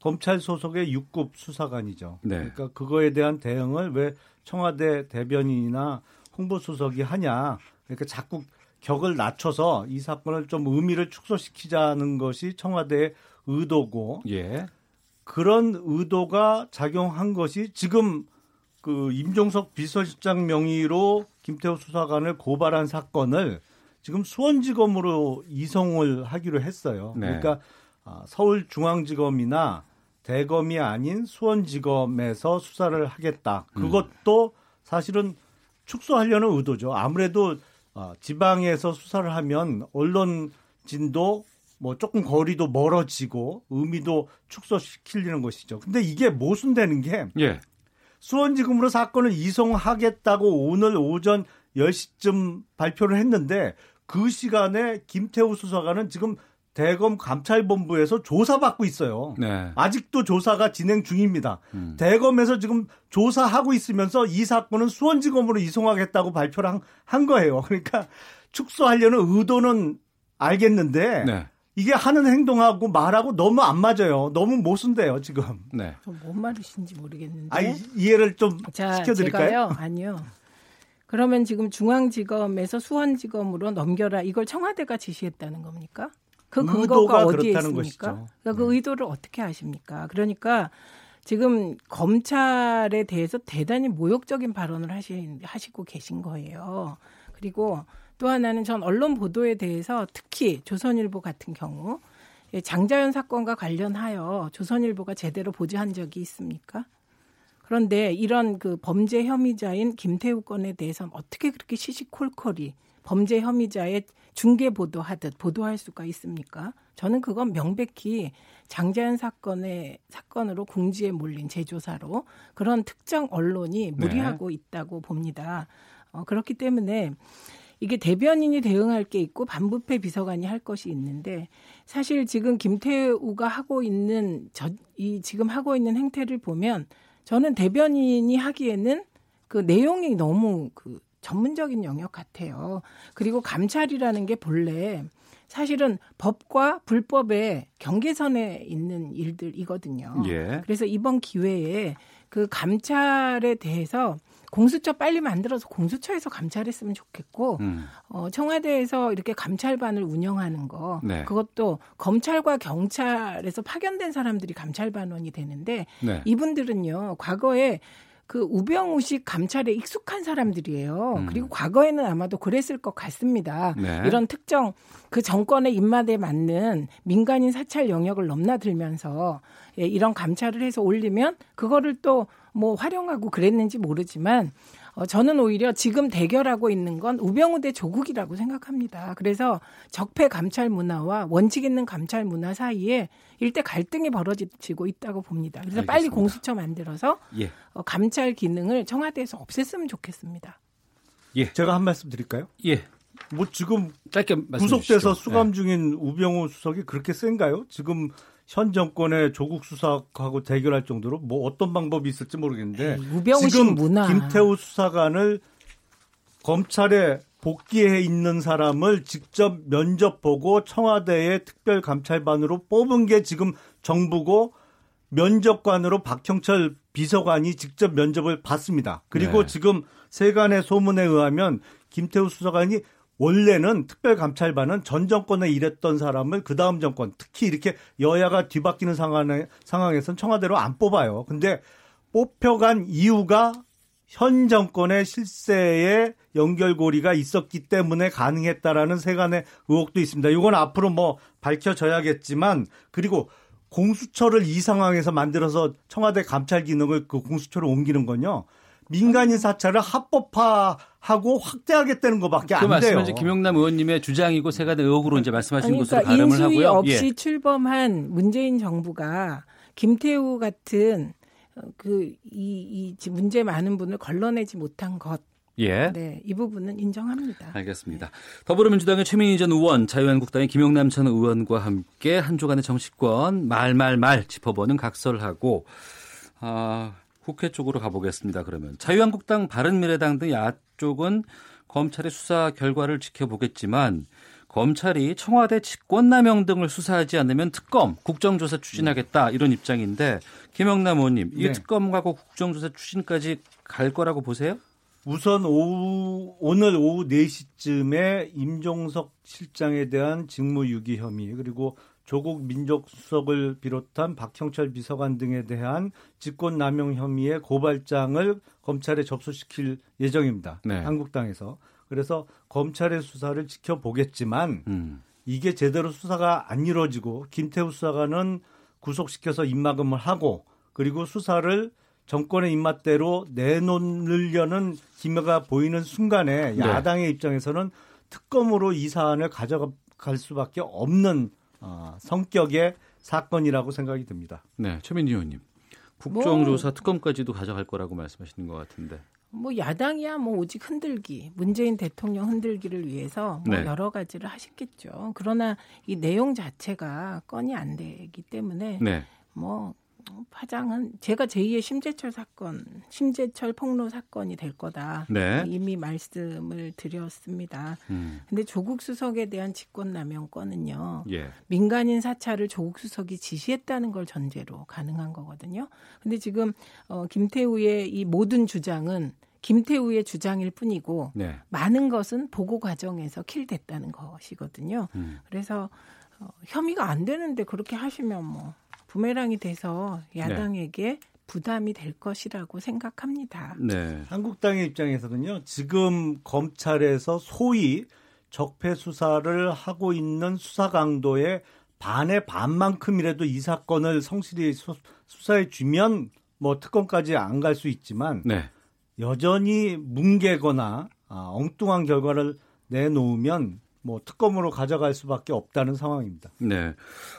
검찰 소속의 6급 수사관이죠. 네. 그러니까 그거에 대한 대응을 왜 청와대 대변인이나 홍보수석이 하냐. 그러니까 자꾸 격을 낮춰서 이 사건을 좀 의미를 축소시키자는 것이 청와대의 의도고 예. 그런 의도가 작용한 것이 지금 그 임종석 비서실장 명의로 김태호 수사관을 고발한 사건을 지금 수원지검으로 이송을 하기로 했어요. 네. 그러니까 아, 서울중앙지검이나 대검이 아닌 수원지검에서 수사를 하겠다. 음. 그것도 사실은 축소하려는 의도죠. 아무래도 아, 지방에서 수사를 하면 언론진도 뭐 조금 거리도 멀어지고 의미도 축소시키려는 것이죠. 근데 이게 모순되는 게 예. 수원지검으로 사건을 이송하겠다고 오늘 오전 10시쯤 발표를 했는데 그 시간에 김태우 수사관은 지금 대검 감찰본부에서 조사받고 있어요. 네. 아직도 조사가 진행 중입니다. 음. 대검에서 지금 조사하고 있으면서 이 사건은 수원지검으로 이송하겠다고 발표를 한, 한 거예요. 그러니까 축소하려는 의도는 알겠는데 네. 이게 하는 행동하고 말하고 너무 안 맞아요. 너무 모순돼요, 지금. 네. 뭔 말이신지 모르겠는데. 아, 이해를 좀 자, 시켜드릴까요? 제가요? 아니요. 그러면 지금 중앙지검에서 수원지검으로 넘겨라. 이걸 청와대가 지시했다는 겁니까? 그 근거가 어디에 있습니까? 그러니까 그 네. 의도를 어떻게 아십니까? 그러니까 지금 검찰에 대해서 대단히 모욕적인 발언을 하시, 하시고 계신 거예요. 그리고 또 하나는 전 언론 보도에 대해서 특히 조선일보 같은 경우 예, 장자연 사건과 관련하여 조선일보가 제대로 보도한 적이 있습니까? 그런데 이런 그 범죄 혐의자인 김태우 건에 대해서는 어떻게 그렇게 시시콜콜이 범죄 혐의자의 중계 보도하듯 보도할 수가 있습니까? 저는 그건 명백히 장자연 사건의 사건으로 궁지에 몰린 재조사로 그런 특정 언론이 무리하고 네. 있다고 봅니다. 어, 그렇기 때문에 이게 대변인이 대응할 게 있고 반부패 비서관이 할 것이 있는데 사실 지금 김태우가 하고 있는 저, 이 지금 하고 있는 행태를 보면 저는 대변인이 하기에는 그 내용이 너무 그 전문적인 영역 같아요. 그리고 감찰이라는 게 본래 사실은 법과 불법의 경계선에 있는 일들이거든요. 예. 그래서 이번 기회에 그 감찰에 대해서 공수처 빨리 만들어서 공수처에서 감찰했으면 좋겠고 음. 어, 청와대에서 이렇게 감찰반을 운영하는 거 네. 그것도 검찰과 경찰에서 파견된 사람들이 감찰반원이 되는데 네. 이분들은요 과거에 그 우병우식 감찰에 익숙한 사람들이에요. 음. 그리고 과거에는 아마도 그랬을 것 같습니다. 네. 이런 특정 그 정권의 입맛에 맞는 민간인 사찰 영역을 넘나들면서 예, 이런 감찰을 해서 올리면 그거를 또 뭐 활용하고 그랬는지 모르지만 어, 저는 오히려 지금 대결하고 있는 건 우병우 대 조국이라고 생각합니다. 그래서 적폐 감찰 문화와 원칙 있는 감찰 문화 사이에 일대 갈등이 벌어지고 있다고 봅니다. 그래서 알겠습니다. 빨리 공수처 만들어서 예. 어, 감찰 기능을 청와대에서 없앴으면 좋겠습니다. 예. 제가 한 말씀 드릴까요? 예. 뭐 지금 짧게 구속돼서 수감 네. 중인 우병우 수석이 그렇게 센가요? 지금 현 정권의 조국 수석하고 대결할 정도로 뭐 어떤 방법이 있을지 모르겠는데 에이, 지금 문화. 김태우 수사관을 검찰에 복귀해 있는 사람을 직접 면접 보고 청와대의 특별감찰반으로 뽑은 게 지금 정부고 면접관으로 박형철 비서관이 직접 면접을 받습니다. 그리고 네. 지금 세간의 소문에 의하면 김태우 수사관이 원래는 특별감찰반은 전 정권에 일했던 사람을 그 다음 정권, 특히 이렇게 여야가 뒤바뀌는 상황에, 상황에선 청와대로 안 뽑아요. 근데 뽑혀간 이유가 현 정권의 실세에 연결고리가 있었기 때문에 가능했다라는 세간의 의혹도 있습니다. 이건 앞으로 뭐 밝혀져야겠지만 그리고 공수처를 이 상황에서 만들어서 청와대 감찰 기능을 그 공수처로 옮기는 건요. 민간인 사찰을 합법화하고 확대하겠다는 것밖에 안그 돼요. 말씀은 김영남 의원님의 주장이고 세간의 의혹으로 이제 말씀하시는 그러니까 것으로 가름을 인수위 하고요. 없이 예. 출범한 문재인 정부가 김태우 같은 어, 그이 이 문제 많은 분을 걸러내지 못한 것. 예. 네, 이 부분은 인정합니다. 알겠습니다. 더불어민주당의 최민희 전 의원, 자유한국당의 김영남 전 의원과 함께 한 주간의 정치권 말말말 짚어보는 각설하고 아, 국회 쪽으로 가보겠습니다. 그러면 자유한국당, 바른미래당 등 야 쪽은 검찰의 수사 결과를 지켜보겠지만 검찰이 청와대 직권남용 등을 수사하지 않으면 특검, 국정조사 추진하겠다 이런 입장인데 김영남 의원님, 이 네. 특검하고 국정조사 추진까지 갈 거라고 보세요? 우선 오후, 오늘 오후 4시쯤에 임종석 실장에 대한 직무유기 혐의 그리고 조국 민족수석을 비롯한 박형철 비서관 등에 대한 직권남용 혐의의 고발장을 검찰에 접수시킬 예정입니다. 네. 한국당에서. 그래서 검찰의 수사를 지켜보겠지만 음. 이게 제대로 수사가 안 이루어지고 김태우 수사관은 구속시켜서 입막음을 하고 그리고 수사를 정권의 입맛대로 내놓으려는 기미가 보이는 순간에 네. 야당의 입장에서는 특검으로 이 사안을 가져갈 수밖에 없는 어, 성격의 사건이라고 생각이 듭니다. 네, 최민희 의원님. 국정조사 뭐, 특검까지도 가져갈 거라고 말씀하시는 것 같은데. 뭐 야당이야 뭐 오직 흔들기, 문재인 대통령 흔들기를 위해서 뭐 네. 여러 가지를 하셨겠죠. 그러나 이 내용 자체가 건이 안 되기 때문에 네. 뭐 파장은 제가 제2의 심재철 사건, 심재철 폭로 사건이 될 거다. 네. 이미 말씀을 드렸습니다. 음. 근데 조국 수석에 대한 직권남용 건은요. 예. 민간인 사찰을 조국 수석이 지시했다는 걸 전제로 가능한 거거든요. 근데 지금 어 김태우의 이 모든 주장은 김태우의 주장일 뿐이고 네. 많은 것은 보고 과정에서 킬됐다는 것이거든요. 음. 그래서 어, 혐의가 안 되는데 그렇게 하시면 뭐 부메랑이 돼서 야당에게 네. 부담이 될 것이라고 생각합니다. 네. 한국당의 입장에서는요. 지금 검찰에서 소위 적폐 수사를 하고 있는 수사 강도의 반의 반만큼이라도 이 사건을 성실히 수 사해 주면 뭐 특검까지 안 갈 수 있지만 네. 여전히 뭉개거나 아, 엉뚱한 결과를 내놓으면 뭐 특검으로 가져갈 수밖에 없다는 상황입니다. 네.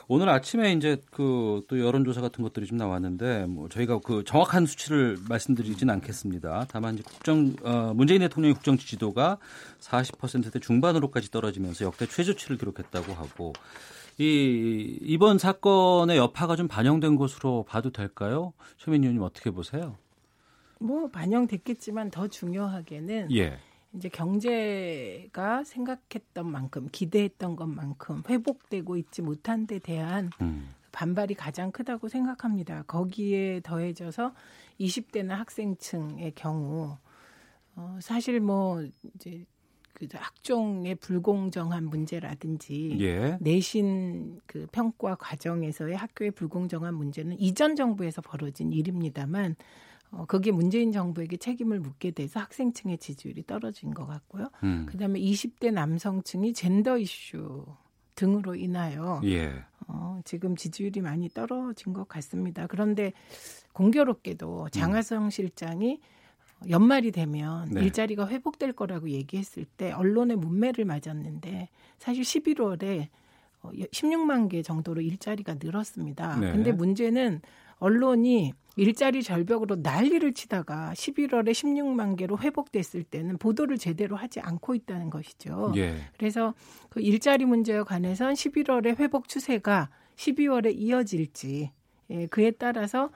오늘 아침에 이제 그 또 여론조사 같은 것들이 좀 나왔는데 뭐 저희가 그 정확한 수치를 말씀드리진 않겠습니다. 다만 이제 국정 어, 문재인 대통령의 국정 지지도가 40%대 중반으로까지 떨어지면서 역대 최저치를 기록했다고 하고 이 이번 사건의 여파가 좀 반영된 것으로 봐도 될까요? 최민 의원님 어떻게 보세요? 뭐 반영됐겠지만 더 중요하게는 예. 이제 경제가 생각했던 만큼 기대했던 것만큼 회복되고 있지 못한 데 대한 음. 반발이 가장 크다고 생각합니다. 거기에 더해져서 20대나 학생층의 경우 어 사실 뭐 이제 그 학종의 불공정한 문제라든지 예. 내신 그 평가 과정에서의 학교의 불공정한 문제는 이전 정부에서 벌어진 일입니다만 어, 그게 문재인 정부에게 책임을 묻게 돼서 학생층의 지지율이 떨어진 것 같고요. 음. 그다음에 20대 남성층이 젠더 이슈 등으로 인하여 예. 어, 지금 지지율이 많이 떨어진 것 같습니다. 그런데 공교롭게도 음. 장하성 음. 실장이 연말이 되면 네. 일자리가 회복될 거라고 얘기했을 때 언론의 문매를 맞았는데 사실 11월에 16만 어, 개 정도로 일자리가 늘었습니다. 네. 근데 문제는 언론이 일자리 절벽으로 난리를 치다가 11월에 16만 개로 회복됐을 때는 보도를 제대로 하지 않고 있다는 것이죠. 예. 그래서 그 일자리 문제에 관해선 11월의 회복 추세가 12월에 이어질지 예, 그에 따라서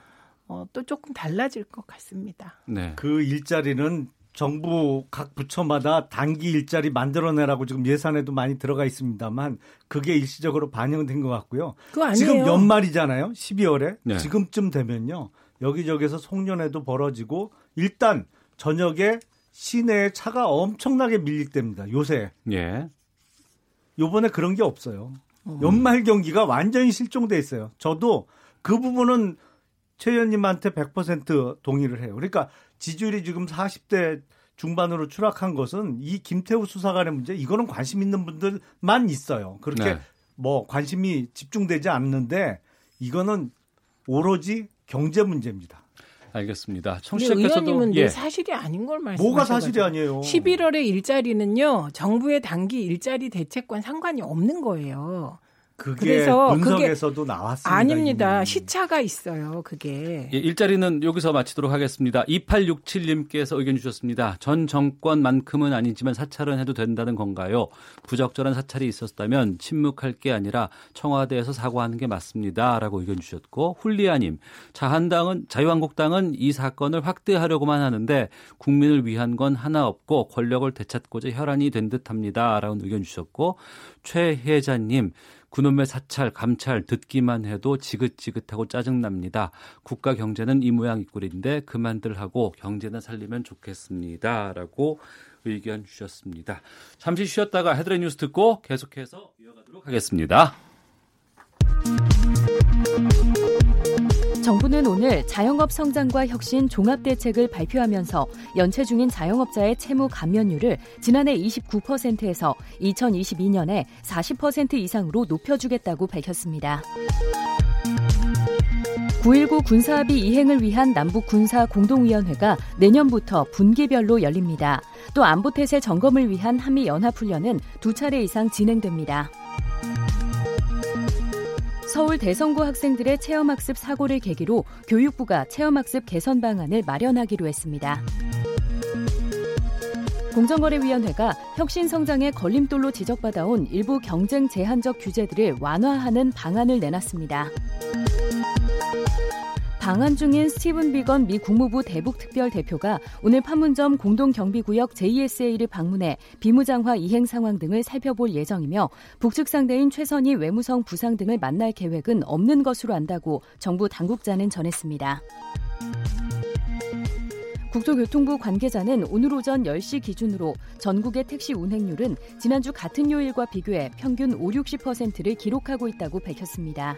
어, 또 조금 달라질 것 같습니다. 네. 그 일자리는 정부 각 부처마다 단기 일자리 만들어내라고 지금 예산에도 많이 들어가 있습니다만 그게 일시적으로 반영된 것 같고요. 지금 연말이잖아요. 12월에 네. 지금쯤 되면요. 여기저기서 송년회도 벌어지고 일단 저녁에 시내에 차가 엄청나게 밀릴 때입니다. 요새. 예. 요번에 그런 게 없어요. 음. 연말 경기가 완전히 실종돼 있어요. 저도 그 부분은 최 의원님한테 100% 동의를 해요. 그러니까 지지율이 지금 40대 중반으로 추락한 것은 이 김태우 수사관의 문제 이거는 관심 있는 분들만 있어요. 그렇게 네. 뭐 관심이 집중되지 않는데 이거는 오로지 경제 문제입니다. 알겠습니다. 청취자께서도 예. 사실이 아닌 걸 말씀하셨죠. 뭐가 사실이 아니에요. 11월의 일자리는요. 정부의 단기 일자리 대책과 상관이 없는 거예요. 그게 그래서 분석에서도 그게 나왔습니다. 아닙니다. 이미. 시차가 있어요. 그게. 예, 일자리는 여기서 마치도록 하겠습니다. 2867님께서 의견 주셨습니다. 전 정권만큼은 아니지만 사찰은 해도 된다는 건가요? 부적절한 사찰이 있었다면 침묵할 게 아니라 청와대에서 사과하는 게 맞습니다. 라고 의견 주셨고 훌리아님 자한당은 자유한국당은 이 사건을 확대하려고만 하는데 국민을 위한 건 하나 없고 권력을 되찾고자 혈안이 된 듯합니다. 라고 의견 주셨고 최혜자님 그놈의 사찰, 감찰 듣기만 해도 지긋지긋하고 짜증납니다. 국가 경제는 이 모양 이 꼴인데 그만들 하고 경제는 살리면 좋겠습니다. 라고 의견 주셨습니다. 잠시 쉬었다가 헤드라인 뉴스 듣고 계속해서 이어가도록 하겠습니다. 정부는 오늘 자영업 성장과 혁신 종합대책을 발표하면서 연체 중인 자영업자의 채무 감면율을 지난해 29%에서 2022년에 40% 이상으로 높여주겠다고 밝혔습니다. 9.19 군사합의 이행을 위한 남북 군사 공동위원회가 내년부터 분기별로 열립니다. 또 안보태세 점검을 위한 한미 연합훈련은 두 차례 이상 진행됩니다. 서울 대성고 학생들의 체험학습 사고를 계기로 교육부가 체험학습 개선 방안을 마련하기로 했습니다. 공정거래위원회가 혁신 성장의 걸림돌로 지적받아온 일부 경쟁 제한적 규제들을 완화하는 방안을 내놨습니다. 방한 중인 스티븐 비건 미 국무부 대북 특별 대표가 오늘 판문점 공동 경비구역 JSA를 방문해 비무장화 이행 상황 등을 살펴볼 예정이며 북측 상대인 최선희 외무성 부상 등을 만날 계획은 없는 것으로 안다고 정부 당국자는 전했습니다. 국토교통부 관계자는 오늘 오전 10시 기준으로 전국의 택시 운행률은 지난주 같은 요일과 비교해 평균 5, 60%를 기록하고 있다고 밝혔습니다.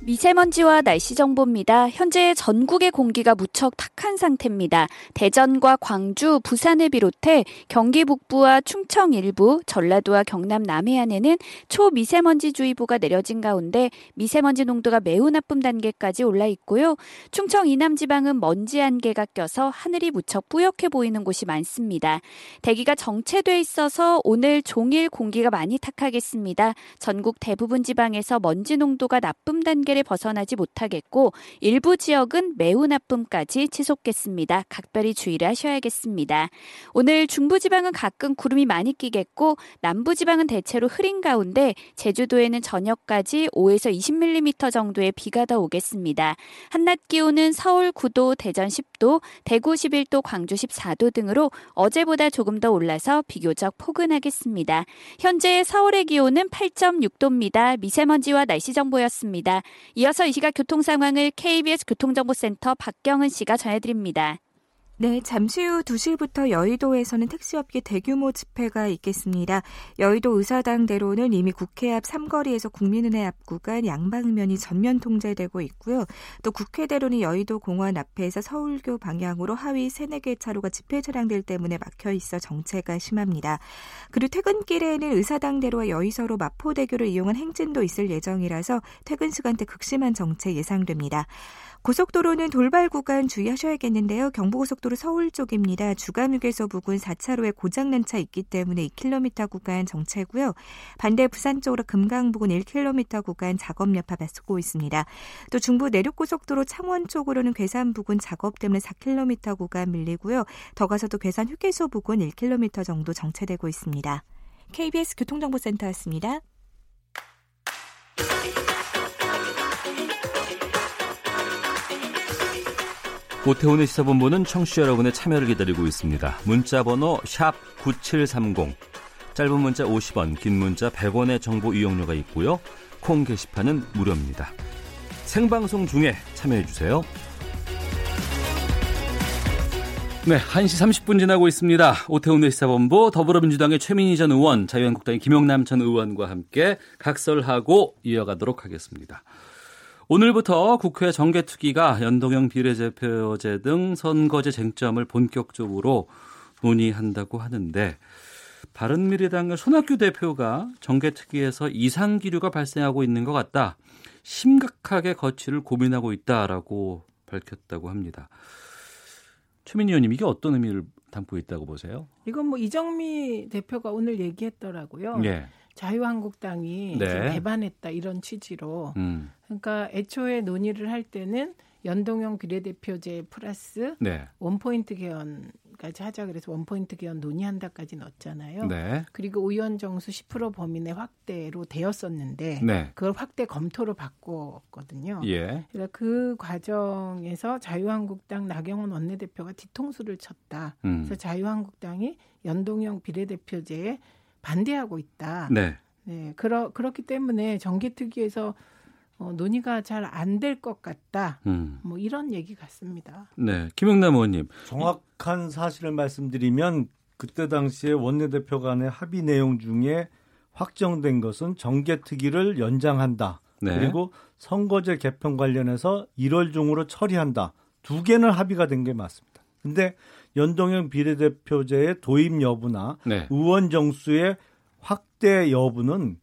미세먼지와 날씨 정보입니다. 현재 전국의 공기가 무척 탁한 상태입니다. 대전과 광주, 부산을 비롯해 경기 북부와 충청 일부, 전라도와 경남 남해안에는 초미세먼지 주의보가 내려진 가운데 미세먼지 농도가 매우 나쁨 단계까지 올라 있고요. 충청 이남 지방은 먼지 안개가 껴서 하늘이 무척 뿌옇게 보이는 곳이 많습니다. 대기가 정체돼 있어서 오늘 종일 공기가 많이 탁하겠습니다. 전국 대부분 지방에서 먼지 농도가 나쁨 단계 한계를 벗어나지 못하겠고 일부 지역은 매우 나쁨까지 치솟겠습니다. 각별히 주의를 하셔야겠습니다. 오늘 중부지방은 가끔 구름이 많이 끼겠고 남부지방은 대체로 흐린 가운데 제주도에는 저녁까지 5에서 20mm 정도의 비가 더 오겠습니다. 한낮 기온은 서울 9도, 대전 10도, 대구 11도, 광주 14도 등으로 어제보다 조금 더 올라서 비교적 포근하겠습니다. 현재 서울의 기온은 8.6도입니다. 미세먼지와 날씨 정보였습니다. 이어서 이 시각 교통 상황을 KBS 교통정보센터 박경은 씨가 전해드립니다. 네, 잠시 후 2시부터 여의도에서는 택시업계 대규모 집회가 있겠습니다. 여의도 의사당대로는 이미 국회 앞 삼거리에서 국민은행 앞 구간 양방면이 전면 통제되고 있고요. 또 국회대로는 여의도 공원 앞에서 서울교 방향으로 하위 3, 4개 차로가 집회 차량들 때문에 막혀 있어 정체가 심합니다. 그리고 퇴근길에는 의사당대로와 여의서로 마포대교를 이용한 행진도 있을 예정이라서 퇴근 시간대 극심한 정체 예상됩니다. 고속도로는 돌발 구간 주의하셔야겠는데요. 경부고속도로 서울 쪽입니다. 주간휴게소 부근 4차로에 고장난 차 있기 때문에 2km 구간 정체고요. 반대 부산 쪽으로 금강 부근 1km 구간 작업 여파 받고 있습니다. 또 중부 내륙고속도로 창원 쪽으로는 괴산 부근 작업 때문에 4km 구간 밀리고요. 더 가서도 괴산 휴게소 부근 1km 정도 정체되고 있습니다. KBS 교통정보센터였습니다. 오태훈의 시사본부는 청취자 여러분의 참여를 기다리고 있습니다. 문자 번호 9730, 짧은 문자 50원, 긴 문자 100원의 정보 이용료가 있고요. 콩 게시판은 무료입니다. 생방송 중에 참여해 주세요. 네, 1시 30분 지나고 있습니다. 오태훈의 시사본부 더불어민주당의 최민희 전 의원, 자유한국당의 김용남 전 의원과 함께 각설하고 이어가도록 하겠습니다. 오늘부터 국회 정개특위가 연동형 비례대표제 등 선거제 쟁점을 본격적으로 논의한다고 하는데 바른미래당의 손학규 대표가 정개특위에서 이상 기류가 발생하고 있는 것 같다. 심각하게 거취를 고민하고 있다라고 밝혔다고 합니다. 최민희 의원님 이게 어떤 의미를 담고 있다고 보세요? 이건 뭐 이정미 대표가 오늘 얘기했더라고요. 예. 자유한국당이 네. 배반했다 이런 취지로. 음. 그러니까 애초에 논의를 할 때는 연동형 비례대표제 플러스 네. 원포인트 개헌 개헌까지 하자 그래서 원포인트 개헌 논의한다까지 넣었잖아요. 네. 그리고 의원 정수 10% 범위 내 확대로 되었었는데 네. 그걸 확대 검토로 바꿨거든요. 예. 그러니까 그 과정에서 자유한국당 나경원 원내대표가 뒤통수를 쳤다. 음. 그래서 자유한국당이 연동형 비례대표제에 반대하고 있다. 네. 네. 그러, 그렇기 때문에 정기특위에서 어, 논의가 잘 안 될 것 같다. 음. 뭐 이런 얘기 같습니다. 네, 김영남 의원님. 정확한 사실을 말씀드리면 그때 당시에 원내대표 간의 합의 내용 중에 확정된 것은 정개특위를 연장한다. 네. 그리고 선거제 개편 관련해서 1월 중으로 처리한다. 두 개는 합의가 된 게 맞습니다. 근데 연동형 비례대표제의 도입 여부나 네. 의원 정수의 확대 여부는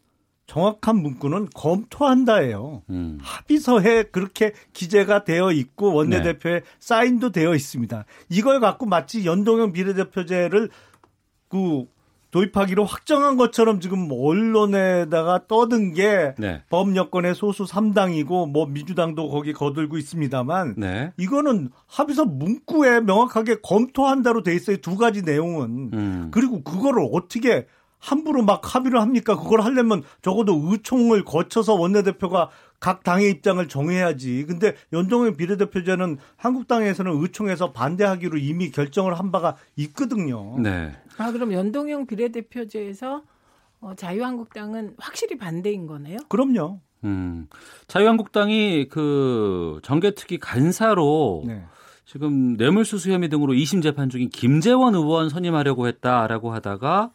정확한 문구는 검토한다예요. 음. 합의서에 그렇게 기재가 되어 있고 원내대표의 네. 사인도 되어 있습니다. 이걸 갖고 마치 연동형 비례대표제를 그 도입하기로 확정한 것처럼 지금 언론에다가 떠든 게 네. 법여권의 소수 3당이고 뭐 민주당도 거기 거들고 있습니다만 네. 이거는 합의서 문구에 명확하게 검토한다로 돼 있어요. 두 가지 내용은. 음. 그리고 그거를 어떻게 함부로 막 합의를 합니까? 그걸 하려면 적어도 의총을 거쳐서 원내대표가 각 당의 입장을 정해야지. 근데 연동형 비례대표제는 한국당에서는 의총에서 반대하기로 이미 결정을 한 바가 있거든요. 네. 아, 그럼 연동형 비례대표제에서 어, 자유한국당은 확실히 반대인 거네요? 그럼요. 음. 자유한국당이 그 정개특위 간사로 네. 지금 뇌물수수 혐의 등으로 2심 재판 중인 김재원 의원 선임하려고 했다라고 하다가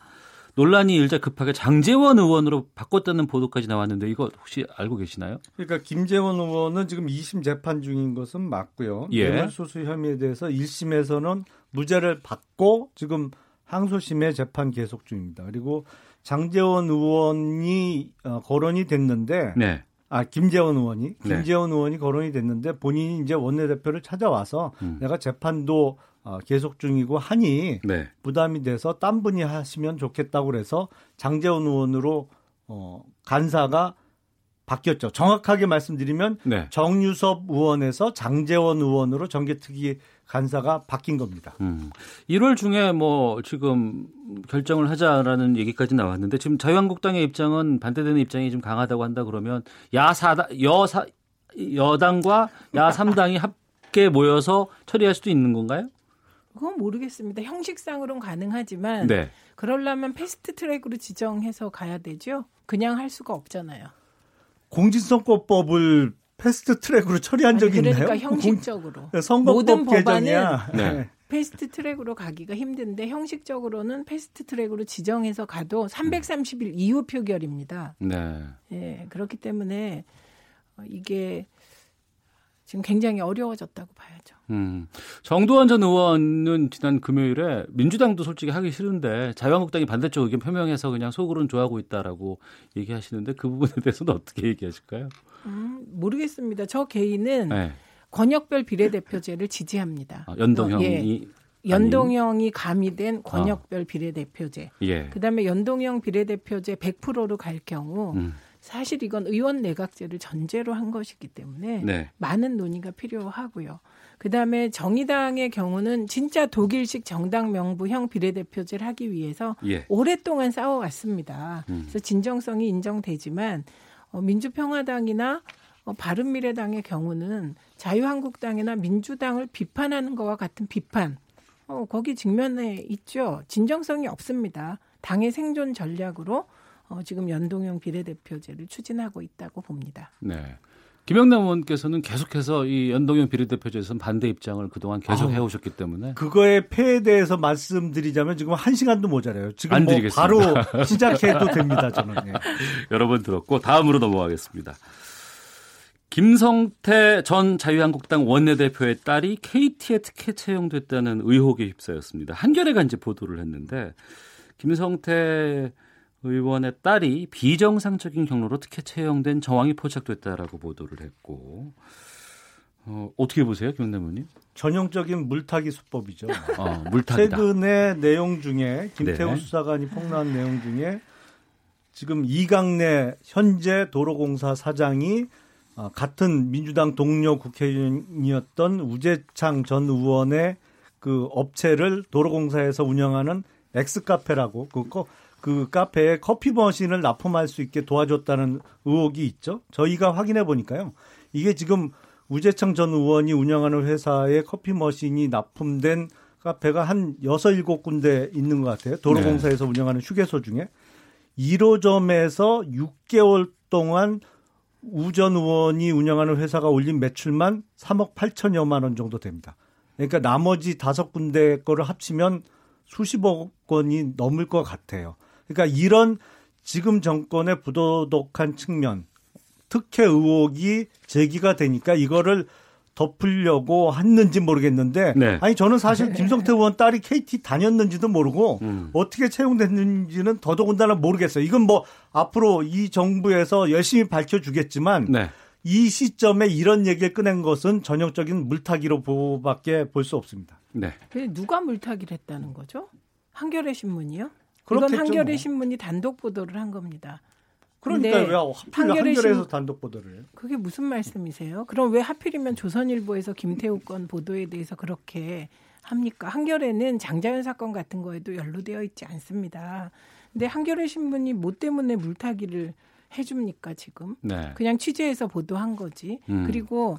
논란이 일자 급하게 장재원 의원으로 바꿨다는 보도까지 나왔는데 이거 혹시 알고 계시나요? 그러니까 김재원 의원은 지금 2심 재판 중인 것은 맞고요. 예. 뇌물수수 혐의에 대해서 1심에서는 무죄를 받고 지금 항소심의 재판 계속 중입니다. 그리고 장재원 의원이 어, 거론이 됐는데 네. 아 김재원 의원이 네. 김재원 네. 의원이 거론이 됐는데 본인이 이제 원내대표를 찾아와서 음. 내가 재판도 어, 계속 중이고 하니 네. 부담이 돼서 딴 분이 하시면 좋겠다고 그래서 장재원 의원으로 어, 간사가 바뀌었죠. 정확하게 말씀드리면 네. 정유섭 의원에서 장재원 의원으로 정개특위 간사가 바뀐 겁니다. 음. 1월 중에 뭐 지금 결정을 하자라는 얘기까지 나왔는데 지금 자유한국당의 입장은 반대되는 입장이 좀 강하다고 한다 그러면 야사다 여사 여당과 야3당이 함께 모여서 처리할 수도 있는 건가요? 그건 모르겠습니다. 형식상으로는 가능하지만 네. 그러려면 패스트 트랙으로 지정해서 가야 되죠. 그냥 할 수가 없잖아요. 공직선거법을 패스트 트랙으로 처리한 적이 그러니까 있나요? 형식적으로 공... 선거법 모든 개정이야. 네. 네. 패스트 트랙으로 가기가 힘든데 형식적으로는 패스트 트랙으로 지정해서 가도 330일 이후 표결입니다. 네. 예, 그렇기 때문에 이게 지금 굉장히 어려워졌다고 봐야죠. 음. 정두환 전 의원은 지난 금요일에 민주당도 솔직히 하기 싫은데 자유한국당이 반대쪽 의견 표명해서 그냥 속으로는 좋아하고 있다라고 얘기하시는데 그 부분에 대해서는 어떻게 얘기하실까요? 음, 모르겠습니다. 저 개인은 네. 권역별 비례대표제를 지지합니다. 아, 연동형이 어, 예. 연동형이 가미된 권역별 어. 비례대표제. 예. 그다음에 연동형 비례대표제 100%로 갈 경우 음. 사실 이건 의원 내각제를 전제로 한 것이기 때문에 네. 많은 논의가 필요하고요. 그다음에 정의당의 경우는 진짜 독일식 정당 명부형 비례대표제를 하기 위해서 예. 오랫동안 싸워왔습니다. 음. 그래서 진정성이 인정되지만 어, 민주평화당이나 어, 바른미래당의 경우는 자유한국당이나 민주당을 비판하는 것과 같은 비판 어, 거기 직면에 있죠. 진정성이 없습니다. 당의 생존 전략으로 어, 지금 연동형 비례대표제를 추진하고 있다고 봅니다. 네. 김영남 의원께서는 계속해서 이 연동형 비례대표제에서는 반대 입장을 그동안 계속 아, 해오셨기 때문에 그거의 폐에 대해서 말씀드리자면 지금 한 시간도 모자라요. 지금 뭐 바로 시작해도 됩니다. 저는. 네. 여러 번 들었고 다음으로 넘어가겠습니다. 김성태 전 자유한국당 원내대표의 딸이 KT에 특혜 채용됐다는 의혹에 휩싸였습니다. 한겨레가 이제 보도를 했는데 김성태 의원의 딸이 비정상적인 경로로 특혜 채용된 정황이 포착됐다라고 보도를 했고 어, 어떻게 보세요, 김영남 의원님? 전형적인 물타기 수법이죠. 어, 물타기다. 최근의 내용 중에 김태우 네. 수사관이 폭로한 내용 중에 지금 이강래 현재 도로공사 사장이 어, 같은 민주당 동료 국회의원이었던 우재창 전 의원의 그 업체를 도로공사에서 운영하는 엑스카페라고 그, 그 카페에 커피 머신을 납품할 수 있게 도와줬다는 의혹이 있죠. 저희가 확인해 보니까요. 이게 지금 우재창 전 의원이 운영하는 회사에 커피 머신이 납품된 카페가 한 여섯 일곱 군데 있는 것 같아요. 도로공사에서 네. 운영하는 휴게소 중에 1호점에서 6개월 동안 우전 의원이 운영하는 회사가 올린 매출만 3억 8천여만 원 정도 됩니다. 그러니까 나머지 다섯 군데 거를 합치면 수십억 원이 넘을 것 같아요. 그러니까 이런 지금 정권의 부도덕한 측면, 특혜 의혹이 제기가 되니까 이거를 덮으려고 했는지 모르겠는데 네. 아니 저는 사실 김성태 의원 딸이 KT 다녔는지도 모르고 음. 어떻게 채용됐는지는 더더군다나 모르겠어요. 이건 뭐 앞으로 이 정부에서 열심히 밝혀주겠지만 네. 이 시점에 이런 얘기를 꺼낸 것은 전형적인 물타기로 보밖에 볼 수 없습니다. 네. 누가 물타기를 했다는 거죠? 한겨레 신문이요? 그건 한겨레 뭐. 신문이 단독 보도를 한 겁니다. 그러니까 왜 하필 한겨레에서 단독 보도를 해요? 그게 무슨 말씀이세요? 그럼 왜 하필이면 조선일보에서 김태우 건 보도에 대해서 그렇게 합니까? 한겨레는 장자연 사건 같은 거에도 연루되어 있지 않습니다. 근데 한겨레 신문이 뭐 때문에 물타기를 해줍니까 지금? 네. 그냥 취재해서 보도한 거지. 음. 그리고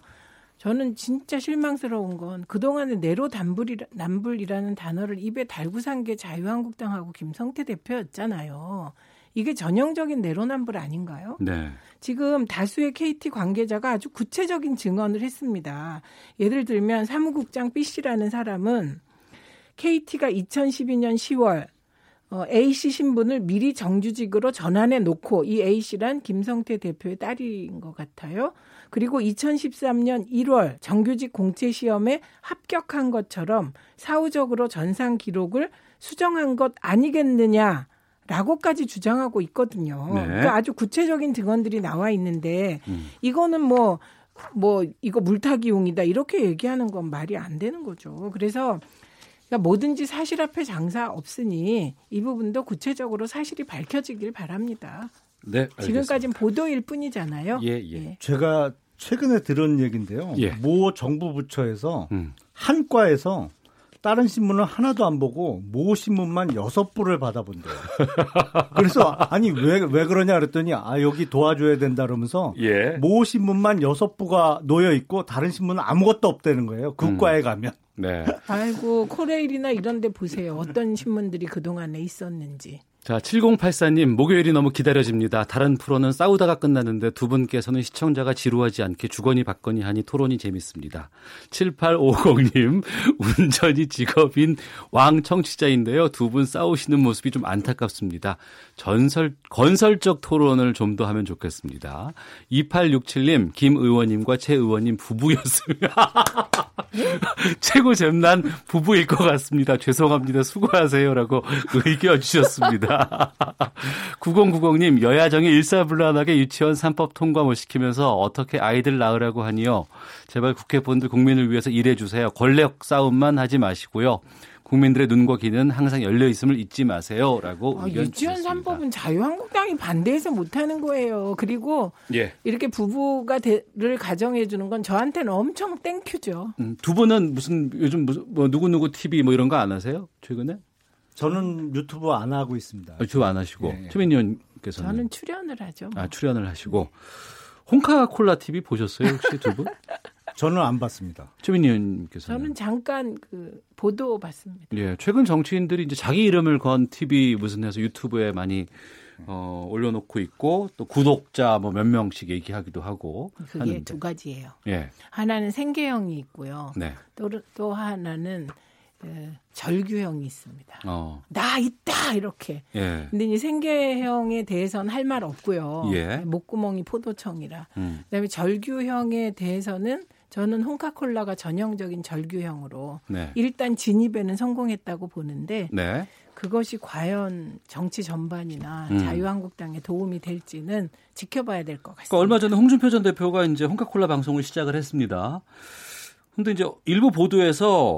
저는 진짜 실망스러운 건 그동안에 내로남불이라, 남불이라는 단어를 입에 달고 산 게 자유한국당하고 김성태 대표였잖아요. 이게 전형적인 내로남불 아닌가요? 네. 지금 다수의 KT 관계자가 아주 구체적인 증언을 했습니다. 예를 들면 사무국장 B 씨라는 사람은 KT가 2012년 10월 어, A 씨 신분을 미리 정규직으로 전환해 놓고 이 A 씨란 김성태 대표의 딸인 것 같아요. 그리고 2013년 1월 정규직 공채 시험에 합격한 것처럼 사후적으로 전상 기록을 수정한 것 아니겠느냐. 라고까지 주장하고 있거든요. 네. 그러니까 아주 구체적인 증언들이 나와 있는데 음. 이거는 뭐뭐 뭐 이거 물타기용이다 이렇게 얘기하는 건 말이 안 되는 거죠. 그래서 그러니까 뭐든지 사실 앞에 장사 없으니 이 부분도 구체적으로 사실이 밝혀지길 바랍니다. 네, 지금까지는 보도일 뿐이잖아요. 예, 예. 예. 제가 최근에 들은 얘기인데요. 예. 모 정부 부처에서 음. 한 과에서 다른 신문은 하나도 안 보고 모 신문만 여섯 부를 받아본대요. 그래서 아니 왜 왜 그러냐 그랬더니 아 여기 도와줘야 된다 그러면서 예. 모 신문만 여섯 부가 놓여 있고 다른 신문은 아무것도 없다는 거예요. 국과에 음. 가면. 네. 아이고 코레일이나 이런 데 보세요. 어떤 신문들이 그동안에 있었는지. 자, 7084님, 목요일이 너무 기다려집니다. 다른 프로는 싸우다가 끝나는데 두 분께서는 시청자가 지루하지 않게 주거니 받거니 하니 토론이 재밌습니다. 7850님, 운전이 직업인 왕 청취자인데요. 두 분 싸우시는 모습이 좀 안타깝습니다. 전설, 건설적 토론을 좀 더 하면 좋겠습니다. 2867님, 김 의원님과 최 의원님 부부였으면. 최고 잼난 부부일 것 같습니다. 죄송합니다. 수고하세요 라고 의견 주셨습니다. 9090님 여야정이 일사불란하게 유치원 3법 통과 못 시키면서 어떻게 아이들 낳으라고 하니요. 제발 국회 본들 국민을 위해서 일해 주세요. 권력 싸움만 하지 마시고요. 국민들의 눈과 귀는 항상 열려 있음을 잊지 마세요라고 아, 의견 유치원 주셨습니다. 3법은 자유한국당이 반대해서 못하는 거예요. 그리고 예. 이렇게 부부가 를 가정해 주는 건 저한테는 엄청 thank you죠. 음, 두 분은 무슨 요즘 무슨 뭐 누구 누구 TV 뭐 이런 거 안 하세요? 최근에? 저는 유튜브 안 하고 있습니다. 아, 유튜브 안 하시고 예. 최민희 의원께서는 저는 출연을 하죠. 아 출연을 하시고 홍카콜라 TV 보셨어요 혹시 두 분? 저는 안 봤습니다. 최민희 의원께서 저는 잠깐 그 보도 봤습니다. 예, 최근 정치인들이 이제 자기 이름을 건 TV 무슨 해서 유튜브에 많이 어, 올려놓고 있고 또 구독자 뭐 몇 명씩 얘기하기도 하고 그게 하는데. 두 가지예요. 예. 하나는 생계형이 있고요. 네. 또, 또 하나는 그 절규형이 있습니다. 어. 나 있다 이렇게. 예. 근데 이 생계형에 대해서는 할 말 없고요. 예. 목구멍이 포도청이라. 음. 그다음에 절규형에 대해서는 저는 홍카콜라가 전형적인 절규형으로 네. 일단 진입에는 성공했다고 보는데 네. 그것이 과연 정치 전반이나 음. 자유한국당에 도움이 될지는 지켜봐야 될 것 같습니다. 그러니까 얼마 전에 홍준표 전 대표가 이제 홍카콜라 방송을 시작을 했습니다. 근데 이제 일부 보도에서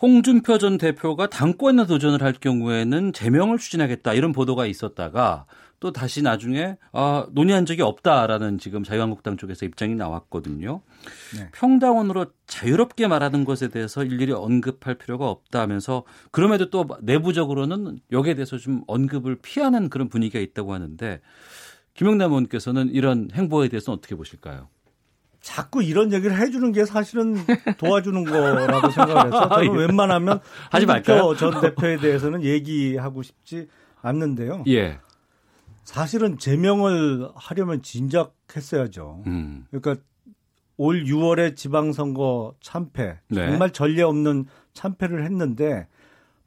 홍준표 전 대표가 당권에 도전을 할 경우에는 제명을 추진하겠다 이런 보도가 있었다가 또 다시 나중에 아, 논의한 적이 없다라는 지금 자유한국당 쪽에서 입장이 나왔거든요. 네. 평당원으로 자유롭게 말하는 것에 대해서 일일이 언급할 필요가 없다 하면서 그럼에도 또 내부적으로는 여기에 대해서 좀 언급을 피하는 그런 분위기가 있다고 하는데 김영남 의원께서는 이런 행보에 대해서는 어떻게 보실까요? 자꾸 이런 얘기를 해주는 게 사실은 도와주는 거라고 생각을 해서 저는 웬만하면 하지 말까요? 전 대표에 대해서는 얘기하고 싶지 않는데요. 예. 사실은 제명을 하려면 진작 했어야죠. 음. 그러니까 올 6월에 지방선거 참패 네. 정말 전례 없는 참패를 했는데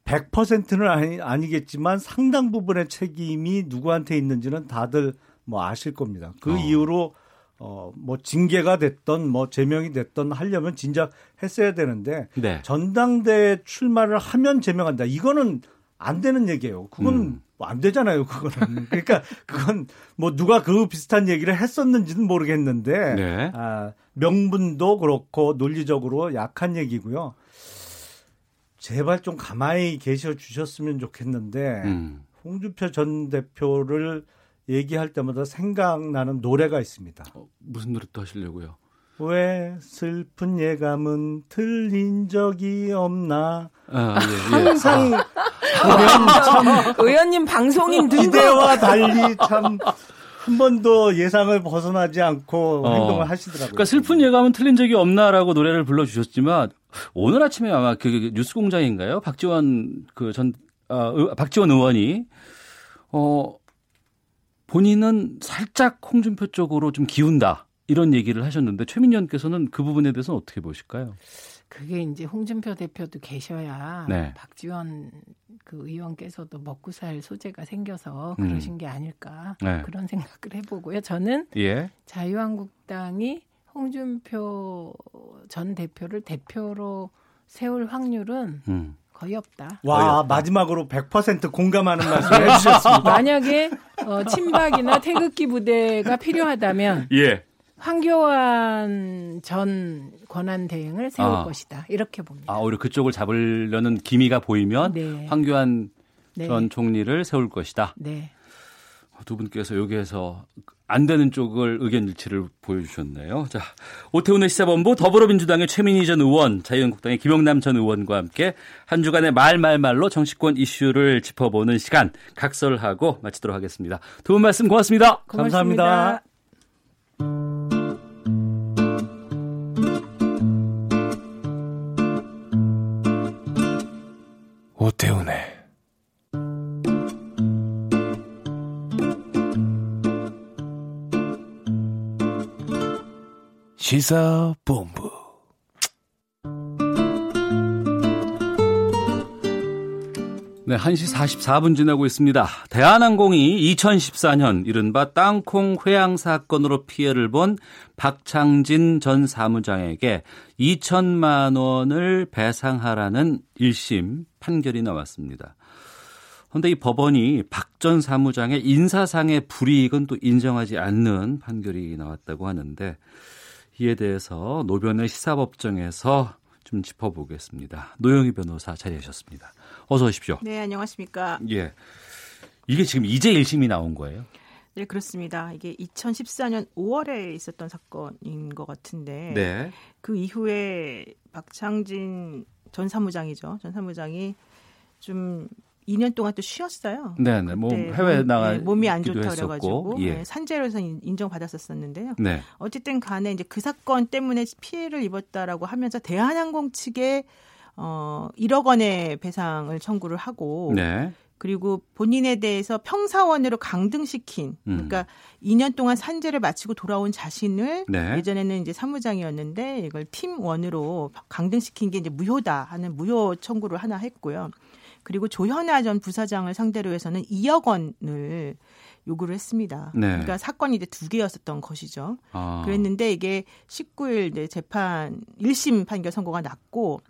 100%는 아니, 아니겠지만 상당 부분의 책임이 누구한테 있는지는 다들 뭐 아실 겁니다. 그 어. 이후로 어, 뭐 징계가 됐던 뭐 제명이 됐던 하려면 진작 했어야 되는데 네. 전당대회 출마를 하면 제명한다. 이거는 안 되는 얘기예요. 그건 음. 뭐안 되잖아요. 그거는. 그러니까 그건 뭐 누가 그 비슷한 얘기를 했었는지는 모르겠는데 네. 아, 명분도 그렇고 논리적으로 약한 얘기고요. 제발 좀 가만히 계셔 주셨으면 좋겠는데 음. 홍준표 전 대표를 얘기할 때마다 생각나는 노래가 있습니다. 어, 무슨 노래 또 하시려고요? 왜 슬픈 예감은 틀린 적이 없나? 아, 예, 예. 항상 아. 참 의원님 방송인 기대와 달리 참 한 번도 예상을 벗어나지 않고 어. 행동을 하시더라고요. 그러니까 슬픈 예감은 틀린 적이 없나라고 노래를 불러주셨지만 오늘 아침에 아마 그 뉴스공장인가요? 박지원 그전 어, 박지원 의원이 어 본인은 살짝 홍준표 쪽으로 좀 기운다. 이런 얘기를 하셨는데 최민희 의원께서는 그 부분에 대해서는 어떻게 보실까요? 그게 이제 홍준표 대표도 계셔야 네. 박지원 그 의원께서도 먹고 살 소재가 생겨서 음. 그러신 음. 게 아닐까 네. 그런 생각을 해보고요. 저는 예. 자유한국당이 홍준표 전 대표를 대표로 세울 확률은 음. 거의 없다. 와 없다. 마지막으로 100% 공감하는 말씀을 해주셨습니다. 만약에 어, 친박이나 태극기 부대가 필요하다면 예. 황교안 전 권한 대행을 세울 아. 것이다. 이렇게 봅니다. 아, 오히려 그쪽을 잡으려는 기미가 보이면 네. 황교안 네. 전 총리를 세울 것이다. 네. 두 분께서 여기에서 안 되는 쪽을 의견 일치를 보여주셨네요. 자, 오태훈의 시사본부 더불어민주당의 최민희 전 의원, 자유한국당의 김영남 전 의원과 함께 한 주간의 말말말로 정치권 이슈를 짚어보는 시간 각설하고 마치도록 하겠습니다. 두 분 말씀 고맙습니다. 고맙습니다. 감사합니다. 오태훈의 시사본부 네, 1시 44분 지나고 있습니다. 대한항공이 2014년 이른바 땅콩 회항 사건으로 피해를 본 박창진 전 사무장에게 2천만 원을 배상하라는 1심 판결이 나왔습니다. 그런데 이 법원이 박 전 사무장의 인사상의 불이익은 또 인정하지 않는 판결이 나왔다고 하는데 이에 대해서 노변의 시사법정에서 좀 짚어보겠습니다. 노영희 변호사 자리하셨습니다. 어서 오십시오. 네, 안녕하십니까. 예. 이게 지금 이제 1심이 나온 거예요? 네, 그렇습니다. 이게 2014년 5월에 있었던 사건인 것 같은데 네. 그 이후에 박창진 전 사무장이죠. 전 사무장이 좀 2년 동안 또 쉬었어요. 네, 네. 뭐 해외 나가 네, 몸이 안 좋다 그래 가지고 예. 네, 산재로서 인정받았었었는데요. 네. 어쨌든 간에 이제 그 사건 때문에 피해를 입었다라고 하면서 대한항공 측에 어 1억 원의 배상을 청구를 하고 네. 그리고 본인에 대해서 평사원으로 강등시킨 음. 그러니까 2년 동안 산재를 마치고 돌아온 자신을 네. 예전에는 이제 사무장이었는데 이걸 팀원으로 강등시킨 게 이제 무효다 하는 무효 청구를 하나 했고요. 그리고 조현아 전 부사장을 상대로 해서는 2억 원을 요구를 했습니다. 네. 그러니까 사건이 이제 두 개였었던 것이죠. 아. 그랬는데 이게 19일 이제 재판 1심 판결 선고가 났고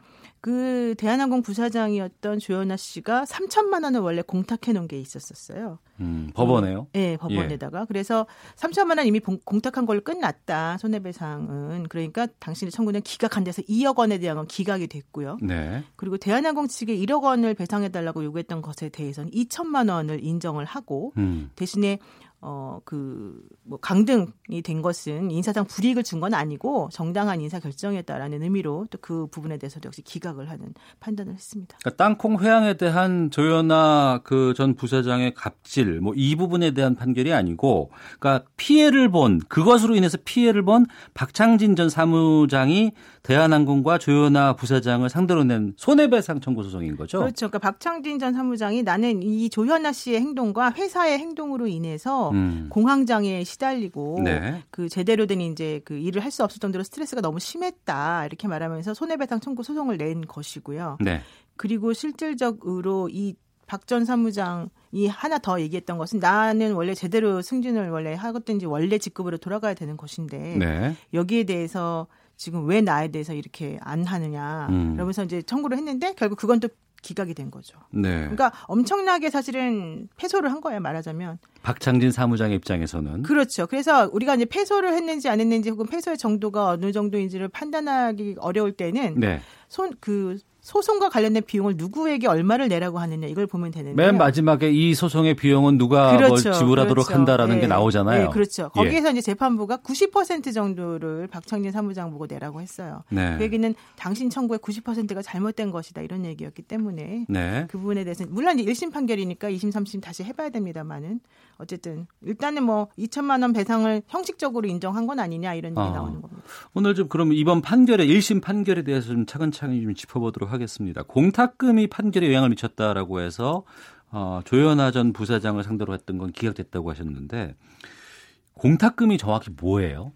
그 대한항공 부사장이었던 조현아 씨가 3천만 원을 원래 공탁해 놓은 게 있었었어요. 음, 법원에요? 네, 법원에다가. 예. 그래서 3천만 원 이미 공탁한 걸로 끝났다. 손해배상은. 그러니까 당신의 청구는 기각한 데서 2억 원에 대한 건 기각이 됐고요. 네. 그리고 대한항공 측에 1억 원을 배상해 달라고 요구했던 것에 대해서는 2천만 원을 인정을 하고 음. 대신에 어, 그, 뭐, 강등이 된 것은 인사상 불이익을 준 건 아니고 정당한 인사 결정이었다라는 의미로 또 그 부분에 대해서도 역시 기각을 하는 판단을 했습니다. 그러니까 땅콩 회항에 대한 조현아 그 전 부사장의 갑질, 뭐 이 부분에 대한 판결이 아니고, 그러니까 피해를 본, 그것으로 인해서 피해를 본 박창진 전 사무장이 대한항공과 조현아 부사장을 상대로 낸 손해배상 청구 소송인 거죠. 그렇죠. 그러니까 박창진 전 사무장이 나는 이 조현아 씨의 행동과 회사의 행동으로 인해서 음. 공황장애에 시달리고 네. 그 제대로 된 이제 그 일을 할 수 없을 정도로 스트레스가 너무 심했다 이렇게 말하면서 손해배상 청구 소송을 낸 것이고요. 네. 그리고 실질적으로 이 박 전 사무장 이 하나 더 얘기했던 것은 나는 원래 제대로 승진을 원래 하거든지 원래 직급으로 돌아가야 되는 것인데 네. 여기에 대해서 지금 왜 나에 대해서 이렇게 안 하느냐 음. 그러면서 이제 청구를 했는데 결국 그건 또 기각이 된 거죠. 네. 그러니까 엄청나게 사실은 패소를 한 거예요, 말하자면. 박창진 사무장의 입장에서는. 그렇죠. 그래서 우리가 이제 패소를 했는지 안 했는지 혹은 패소의 정도가 어느 정도인지를 판단하기 어려울 때는 네. 손그 소송과 관련된 비용을 누구에게 얼마를 내라고 하느냐 이걸 보면 되는데 맨 마지막에 이 소송의 비용은 누가 그렇죠, 뭘 지불하도록 그렇죠. 한다라는 네. 게 나오잖아요. 네, 그렇죠. 예. 거기에서 예. 이제 재판부가 90% 정도를 박창진 사무장 보고 내라고 했어요. 네. 그 얘기는 당신 청구의 90%가 잘못된 것이다 이런 얘기였기 때문에 네. 그 부분에 대해서는 물론 이제 1심 판결이니까 2심, 3심 다시 해봐야 됩니다만은 어쨌든 일단은 뭐 2천만 원 배상을 형식적으로 인정한 건 아니냐 이런 얘기 어. 나오는 겁니다. 오늘 좀 그럼 이번 판결의 1심 판결에 대해서 좀 차근차근 좀 짚어보도록 하겠습니다. 공탁금이 판결에 영향을 미쳤다라고 해서 어, 조현아 전 부사장을 상대로 했던 건 기각됐다고 하셨는데 공탁금이 정확히 뭐예요?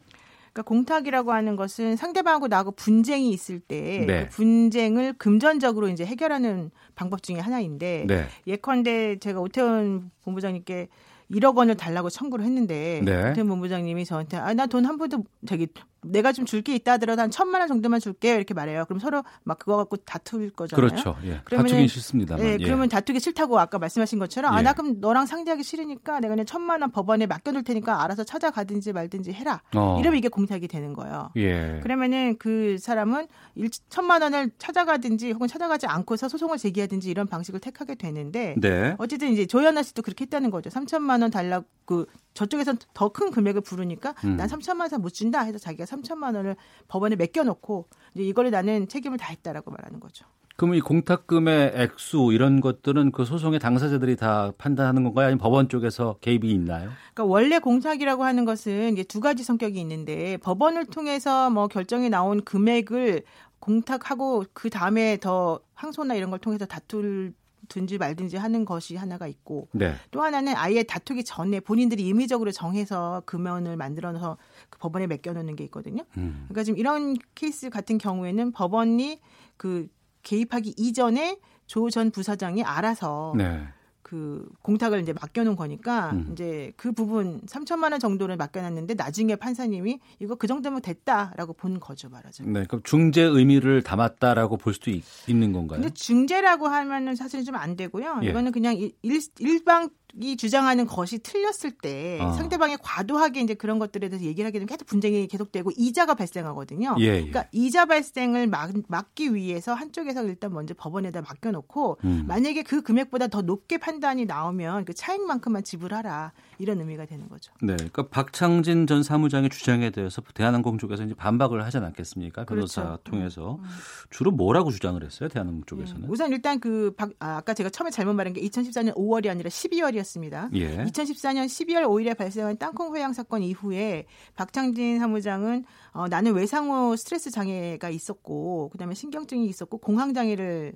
그러니까 공탁이라고 하는 것은 상대방하고 나하고 분쟁이 있을 때 네. 그 분쟁을 금전적으로 이제 해결하는 방법 중에 하나인데 네. 예컨대 제가 오태훈 본부장님께 1억 원을 달라고 청구를 했는데 네. 오태훈 본부장님이 저한테 아 나 돈 한 푼도 저기 내가 좀 줄 게 있다 하더라도 한 천만 원 정도만 줄게 이렇게 말해요. 그럼 서로 막 그거 갖고 다툴 거잖아요. 그렇죠. 예. 다투긴 싫습니다. 예, 예. 그러면 다투기 싫다고 아까 말씀하신 것처럼 예. 아 나 그럼 너랑 상대하기 싫으니까 내가 그냥 천만 원 법원에 맡겨둘 테니까 알아서 찾아가든지 말든지 해라. 어. 이러면 이게 공탁이 되는 거예요. 예. 그러면은 그 사람은 일, 천만 원을 찾아가든지 혹은 찾아가지 않고서 소송을 제기하든지 이런 방식을 택하게 되는데 네. 어쨌든 이제 조현아 씨도 그렇게 했다는 거죠. 3천만 원 달라고 그 저쪽에서 더큰 금액을 부르니까 음. 난 3천만 원못 준다 해서 자기가 3천만 원을 법원에 맡겨놓고 이제 이거를 나는 책임을 다했다라고 말하는 거죠. 그럼 이 공탁금의 액수 이런 것들은 그 소송의 당사자들이 다 판단하는 건가요? 아니면 법원 쪽에서 개입이 있나요? 그러니까 원래 공탁이라고 하는 것은 이게 두 가지 성격이 있는데 법원을 통해서 뭐 결정이 나온 금액을 공탁하고 그 다음에 더 항소나 이런 걸 통해서 다툴 든지 말든지 하는 것이 하나가 있고 네. 또 하나는 아예 다투기 전에 본인들이 임의적으로 정해서 금연을 만들어서 그 법원에 맡겨놓는 게 있거든요. 음. 그러니까 지금 이런 케이스 같은 경우에는 법원이 그 개입하기 이전에 조 전 부사장이 알아서 네. 그 공탁을 이제 맡겨놓은 거니까 음. 이제 그 부분 3천만 원 정도를 맡겨놨는데 나중에 판사님이 이거 그 정도면 됐다라고 본 거죠 말하자면. 네, 그럼 중재 의미를 담았다라고 볼 수도 있, 는 건가요? 근데 중재라고 하면은 사실은 좀안 되고요. 예. 이거는 그냥 일, 일방 이 주장하는 것이 틀렸을 때 어. 상대방이 과도하게 이제 그런 것들에 대해서 얘기를 하게 되면 계속 분쟁이 계속되고 이자가 발생하거든요. 예, 예. 그러니까 이자 발생을 막, 막기 위해서 한쪽에서 일단 먼저 법원에다 맡겨놓고 음. 만약에 그 금액보다 더 높게 판단이 나오면 그 차익만큼만 지불하라 이런 의미가 되는 거죠. 네, 그러니까 박창진 전 사무장의 주장에 대해서 대한항공 쪽에서 이제 반박을 하지 않겠습니까? 변호사 그렇죠. 통해서 음. 주로 뭐라고 주장을 했어요? 대한항공 쪽에서는? 예. 우선 일단 그 박, 아, 아까 제가 처음에 잘못 말한 게 2014년 5월이 아니라 12월이 일이었습니다. 예. 2014년 12월 5일에 발생한 땅콩 회양 사건 이후에 박창진 사무장은 어, 나는 외상후 스트레스 장애가 있었고 그다음에 신경증이 있었고 공황 장애를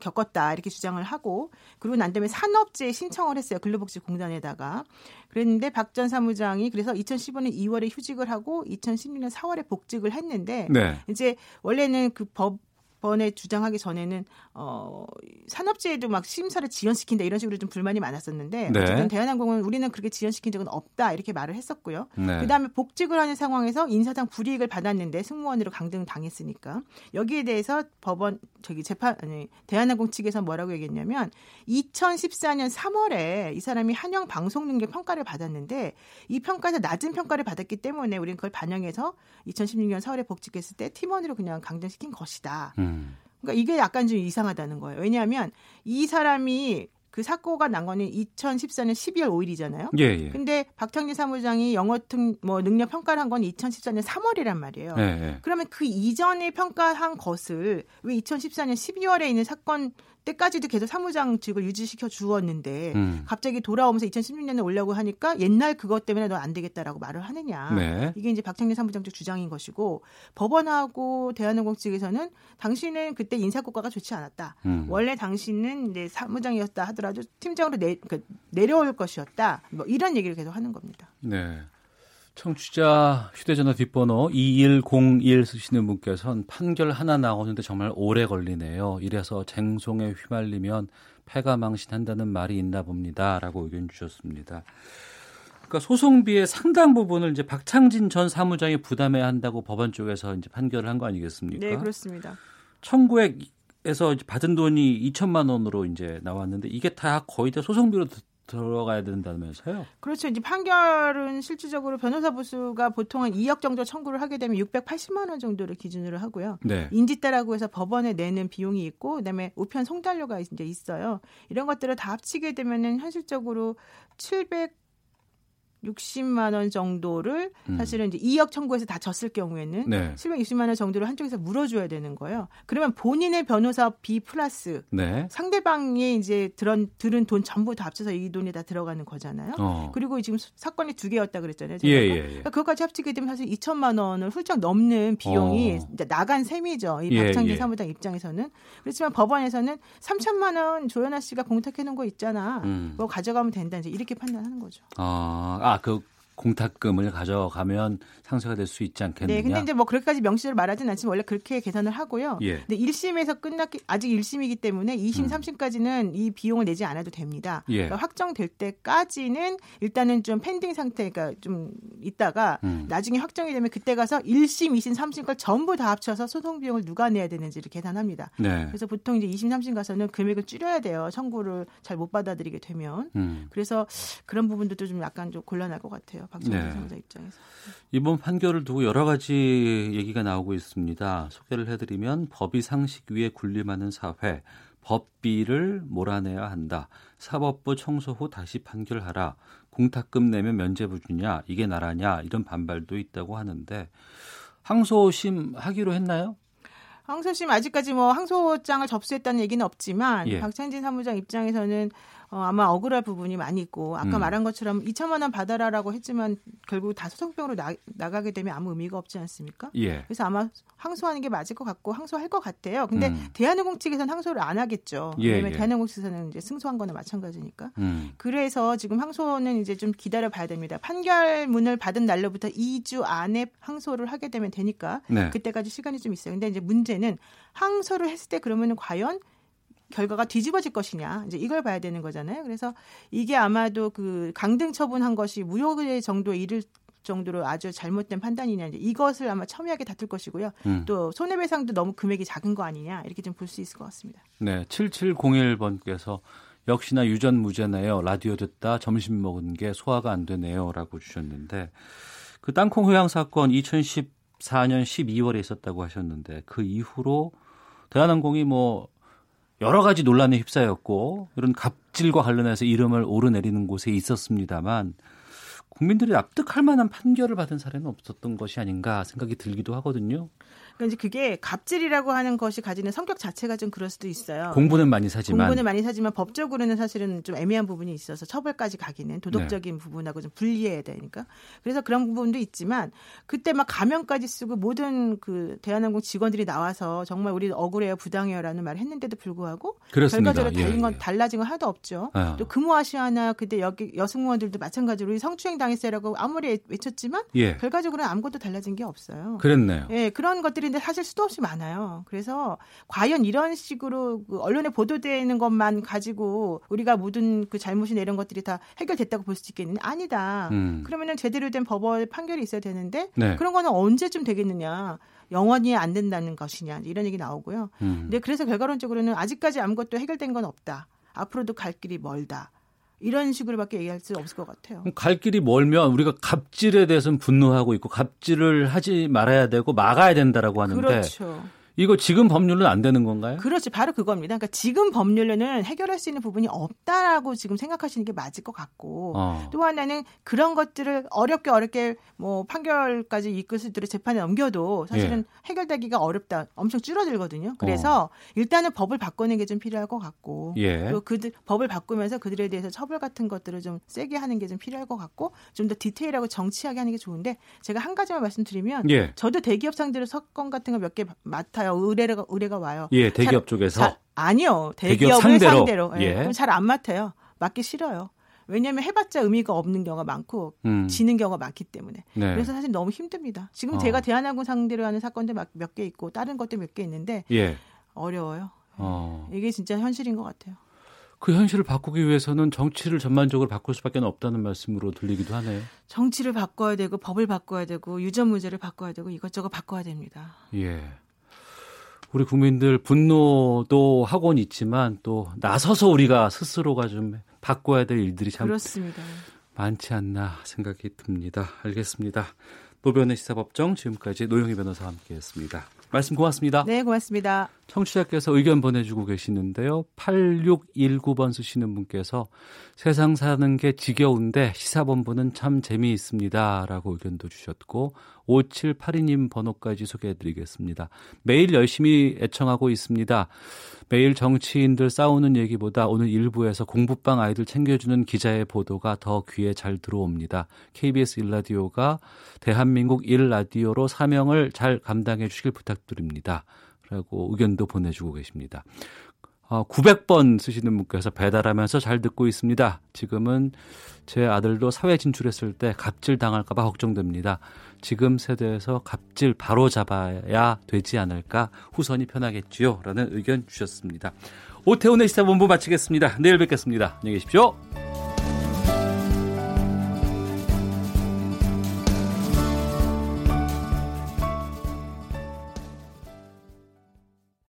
겪었다 이렇게 주장을 하고 그리고 난 다음에 산업재해 신청을 했어요 근로복지공단에다가 그랬는데 박 전 사무장이 그래서 2015년 2월에 휴직을 하고 2016년 4월에 복직을 했는데 네. 이제 원래는 그 법 번에 주장하기 전에는 어 산업재해도 막 심사를 지연시킨다 이런 식으로 좀 불만이 많았었는데 네. 어쨌든 대한항공은 우리는 그렇게 지연시킨 적은 없다 이렇게 말을 했었고요. 네. 그다음에 복직을 하는 상황에서 인사상 불이익을 받았는데 승무원으로 강등 당했으니까 여기에 대해서 법원 저기 재판 아니 대한항공 측에서 뭐라고 얘기했냐면 2014년 3월에 이 사람이 한영 방송 능력 평가를 받았는데 이 평가에서 낮은 평가를 받았기 때문에 우리는 그걸 반영해서 2016년 4월에 복직했을 때 팀원으로 그냥 강등시킨 것이다. 음. 그러니까 이게 약간 좀 이상하다는 거예요. 왜냐하면 이 사람이 그 사고가 난 거는 2014년 12월 5일이잖아요. 예, 예. 근데 박창진 사무장이 영어 등 뭐 능력 평가를 한 건 2014년 3월이란 말이에요. 예, 예, 그러면 그 이전에 평가한 것을 왜 2014년 12월에 있는 사건 때까지도 계속 사무장직을 유지시켜 주었는데 음. 갑자기 돌아오면서 2016년에 올려고 하니까 옛날 그것 때문에 너 안 되겠다라고 말을 하느냐. 네. 이게 이제 박창래 사무장 쪽 주장인 것이고 법원하고 대한항공 측에서는 당신은 그때 인사고과가 좋지 않았다. 음. 원래 당신은 이제 사무장이었다 하더라도 팀장으로 내, 그러니까 내려올 것이었다. 뭐 이런 얘기를 계속 하는 겁니다. 네. 청취자 휴대전화 뒷번호 2101 쓰시는 분께서는 판결 하나 나오는데 정말 오래 걸리네요. 이래서 쟁송에 휘말리면 패가 망신한다는 말이 있나 봅니다. 라고 의견 주셨습니다. 그러니까 소송비의 상당 부분을 이제 박창진 전 사무장이 부담해야 한다고 법원 쪽에서 이제 판결을 한 거 아니겠습니까? 네, 그렇습니다. 청구액에서 받은 돈이 2천만 원으로 이제 나왔는데 이게 다 거의 다 소송비로 들어가야 된다면서요? 그렇죠. 이제 판결은 실질적으로 변호사 부수가 보통 한 2억 정도 청구를 하게 되면 680만 원 정도를 기준으로 하고요. 네. 인지따라고 해서 법원에 내는 비용이 있고 그다음에 우편 송달료가 이제 있어요. 이런 것들을 다 합치게 되면은 현실적으로 700 60만 원 정도를 음. 사실은 이제 2억 청구해서 다 졌을 경우에는 네. 760만 원 정도를 한쪽에서 물어줘야 되는 거예요. 그러면 본인의 변호사비 플러스 네. 상대방이 이제 들은, 들은 돈 전부 다 합쳐서 이 돈이 다 들어가는 거잖아요. 어. 그리고 지금 사건이 두 개였다 그랬잖아요. 예, 예, 예. 그러니까 그것까지 합치게 되면 사실 2천만 원을 훌쩍 넘는 비용이 어. 나간 셈이죠. 이 예, 박창진 예, 사무장 입장에서는 그렇지만 법원에서는 3천만 원 조현아 씨가 공탁해 놓은 거 있잖아. 음. 그거 가져가면 된다. 이제 이렇게 판단하는 거죠. 아, 아그 공탁금을 가져가면 상쇄가 될 수 있지 않겠느냐. 네, 근데 이제 뭐 그렇게까지 명시를 말하지는 않지만 원래 그렇게 계산을 하고요. 예. 근데 1심에서 끝났기 아직 1심이기 때문에 2심, 음. 3심까지는 이 비용을 내지 않아도 됩니다. 예. 그러니까 확정될 때까지는 일단은 좀 펜딩 상태가 그러니까 좀 있다가 음. 나중에 확정이 되면 그때 가서 1심, 2심, 3심 걸 전부 다 합쳐서 소송 비용을 누가 내야 되는지를 계산합니다. 네. 그래서 보통 이제 2심, 3심 가서는 금액을 줄여야 돼요. 청구를 잘 못 받아들이게 되면. 음. 그래서 그런 부분들도 좀 약간 좀 곤란할 것 같아요. 박정희 네. 사무자 입장에서. 이번 판결을 두고 여러 가지 얘기가 나오고 있습니다. 소개를 해드리면 법이 상식 위에 군림하는 사회, 법비를 몰아내야 한다. 사법부 청소 후 다시 판결하라. 공탁금 내면 면제부 주냐? 이게 나라냐? 이런 반발도 있다고 하는데 항소심 하기로 했나요? 항소심 아직까지 뭐 항소장을 접수했다는 얘기는 없지만 예. 박찬진 사무장 입장에서는 어, 아마 억울할 부분이 많이 있고 아까 음. 말한 것처럼 2천만 원 받아라라고 했지만 결국 다 소송병으로 나, 나가게 되면 아무 의미가 없지 않습니까? 예. 그래서 아마 항소하는 게 맞을 것 같고 항소할 것 같아요. 근데 음. 대한항공 측에서는 항소를 안 하겠죠. 예, 왜냐면 예. 대한항공 측에서는 이제 승소한 거나 마찬가지니까. 음. 그래서 지금 항소는 이제 좀 기다려 봐야 됩니다. 판결문을 받은 날로부터 2주 안에 항소를 하게 되면 되니까 네. 그때까지 시간이 좀 있어요. 근데 이제 문제는 항소를 했을 때 그러면은 과연 결과가 뒤집어질 것이냐 이제 이걸 봐야 되는 거잖아요. 그래서 이게 아마도 그 강등 처분한 것이 무효의 정도에 이를 정도로 아주 잘못된 판단이냐 이제 이것을 아마 첨예하게 다툴 것이고요. 음. 또 손해배상도 너무 금액이 작은 거 아니냐 이렇게 좀 볼 수 있을 것 같습니다. 네, 7701번께서 역시나 유전무죄네요. 라디오 듣다 점심 먹은 게 소화가 안 되네요라고 주셨는데 그 땅콩 회항 사건 2014년 12월에 있었다고 하셨는데 그 이후로 대한항공이 뭐 여러 가지 논란에 휩싸였고 이런 갑질과 관련해서 이름을 오르내리는 곳에 있었습니다만 국민들이 납득할 만한 판결을 받은 사례는 없었던 것이 아닌가 생각이 들기도 하거든요. 그러니까 이제 그게 갑질이라고 하는 것이 가지는 성격 자체가 좀 그럴 수도 있어요. 공부는 많이 사지만 공부는 많이 사지만 법적으로는 사실은 좀 애매한 부분이 있어서 처벌까지 가기는 도덕적인 네. 부분하고 좀 분리해야 되니까. 그래서 그런 부분도 있지만 그때 막 가면까지 쓰고 모든 그 대한항공 직원들이 나와서 정말 우리 억울해요, 부당해요라는 말을 했는데도 불구하고 그렇습니다. 결과적으로 달린 건 예, 예. 달라진 건 하나도 없죠. 아. 또 금호아시아나 그때 여기 여승무원들도 마찬가지로 성추행 당했어요라고 아무리 외쳤지만 예. 결과적으로는 아무것도 달라진 게 없어요. 그랬네요. 예, 그런 것들 인데 사실 수도 없이 많아요. 그래서 과연 이런 식으로 그 언론에 보도되는 것만 가지고 우리가 모든 그 잘못이나 이런 것들이 다 해결됐다고 볼 수 있겠느냐? 아니다. 음. 그러면은 제대로 된 법원 판결이 있어야 되는데 네. 그런 거는 언제쯤 되겠느냐? 영원히 안 된다는 것이냐 이런 얘기 나오고요. 음. 근데 그래서 결과론적으로는 아직까지 아무것도 해결된 건 없다. 앞으로도 갈 길이 멀다. 이런 식으로밖에 얘기할 수 없을 것 같아요. 갈 길이 멀면 우리가 갑질에 대해서는 분노하고 있고 갑질을 하지 말아야 되고 막아야 된다라고 하는데 그렇죠. 이거 지금 법률은 안 되는 건가요? 그렇지. 바로 그겁니다. 그러니까 지금 법률로는 해결할 수 있는 부분이 없다라고 지금 생각하시는 게 맞을 것 같고 어. 또 하나는 그런 것들을 어렵게 어렵게 뭐 판결까지 이끌 수 있도록 재판에 넘겨도 사실은 예. 해결되기가 어렵다. 엄청 줄어들거든요. 그래서 어. 일단은 법을 바꾸는 게 좀 필요할 것 같고 예. 또 그들 법을 바꾸면서 그들에 대해서 처벌 같은 것들을 좀 세게 하는 게 좀 필요할 것 같고 좀 더 디테일하고 정치하게 하는 게 좋은데 제가 한 가지만 말씀드리면 예. 저도 대기업 상대로 사건 같은 거 몇 개 맡아요. 와요. 의뢰가 의뢰가 와요. 예, 대기업 잘, 쪽에서 잘, 아니요. 대기업을 대기업 상대로, 상대로. 예. 예. 그럼 잘 안 맡아요. 맡기 싫어요. 왜냐하면 해봤자 의미가 없는 경우가 많고 음. 지는 경우가 많기 때문에 네. 그래서 사실 너무 힘듭니다. 지금 어. 제가 대한항공 상대로 하는 사건들 몇 개 있고 다른 것들 몇개 있는데 예. 어려워요. 어. 이게 진짜 현실인 것 같아요. 그 현실을 바꾸기 위해서는 정치를 전반적으로 바꿀 수밖에 없다는 말씀으로 들리기도 하네요. 정치를 바꿔야 되고 법을 바꿔야 되고 유전 문제를 바꿔야 되고 이것저것 바꿔야 됩니다. 예. 우리 국민들 분노도 하고는 있지만 또 나서서 우리가 스스로가 좀 바꿔야 될 일들이 참 그렇습니다. 많지 않나 생각이 듭니다. 알겠습니다. 노변의 시사법정 지금까지 노영희 변호사와 함께했습니다. 말씀 고맙습니다. 네, 고맙습니다. 청취자께서 의견 보내주고 계시는데요. 8619번 쓰시는 분께서 세상 사는 게 지겨운데 시사본부는 참 재미있습니다. 라고 의견도 주셨고 5782님 번호까지 소개해드리겠습니다. 매일 열심히 애청하고 있습니다. 매일 정치인들 싸우는 얘기보다 오늘 일부에서 공부방 아이들 챙겨주는 기자의 보도가 더 귀에 잘 들어옵니다. KBS 일라디오가 대한민국 일라디오로 사명을 잘 감당해 주실 부탁드립니다. 라고 의견도 보내주고 계십니다. 어, 900번 쓰시는 분께서 배달하면서 잘 듣고 있습니다. 지금은 제 아들도 사회 진출했을 때 갑질 당할까봐 걱정됩니다. 지금 세대에서 갑질 바로 잡아야 되지 않을까 후선이 편하겠지요. 라는 의견 주셨습니다. 오태훈의 시사본부 마치겠습니다. 내일 뵙겠습니다. 안녕히 계십시오.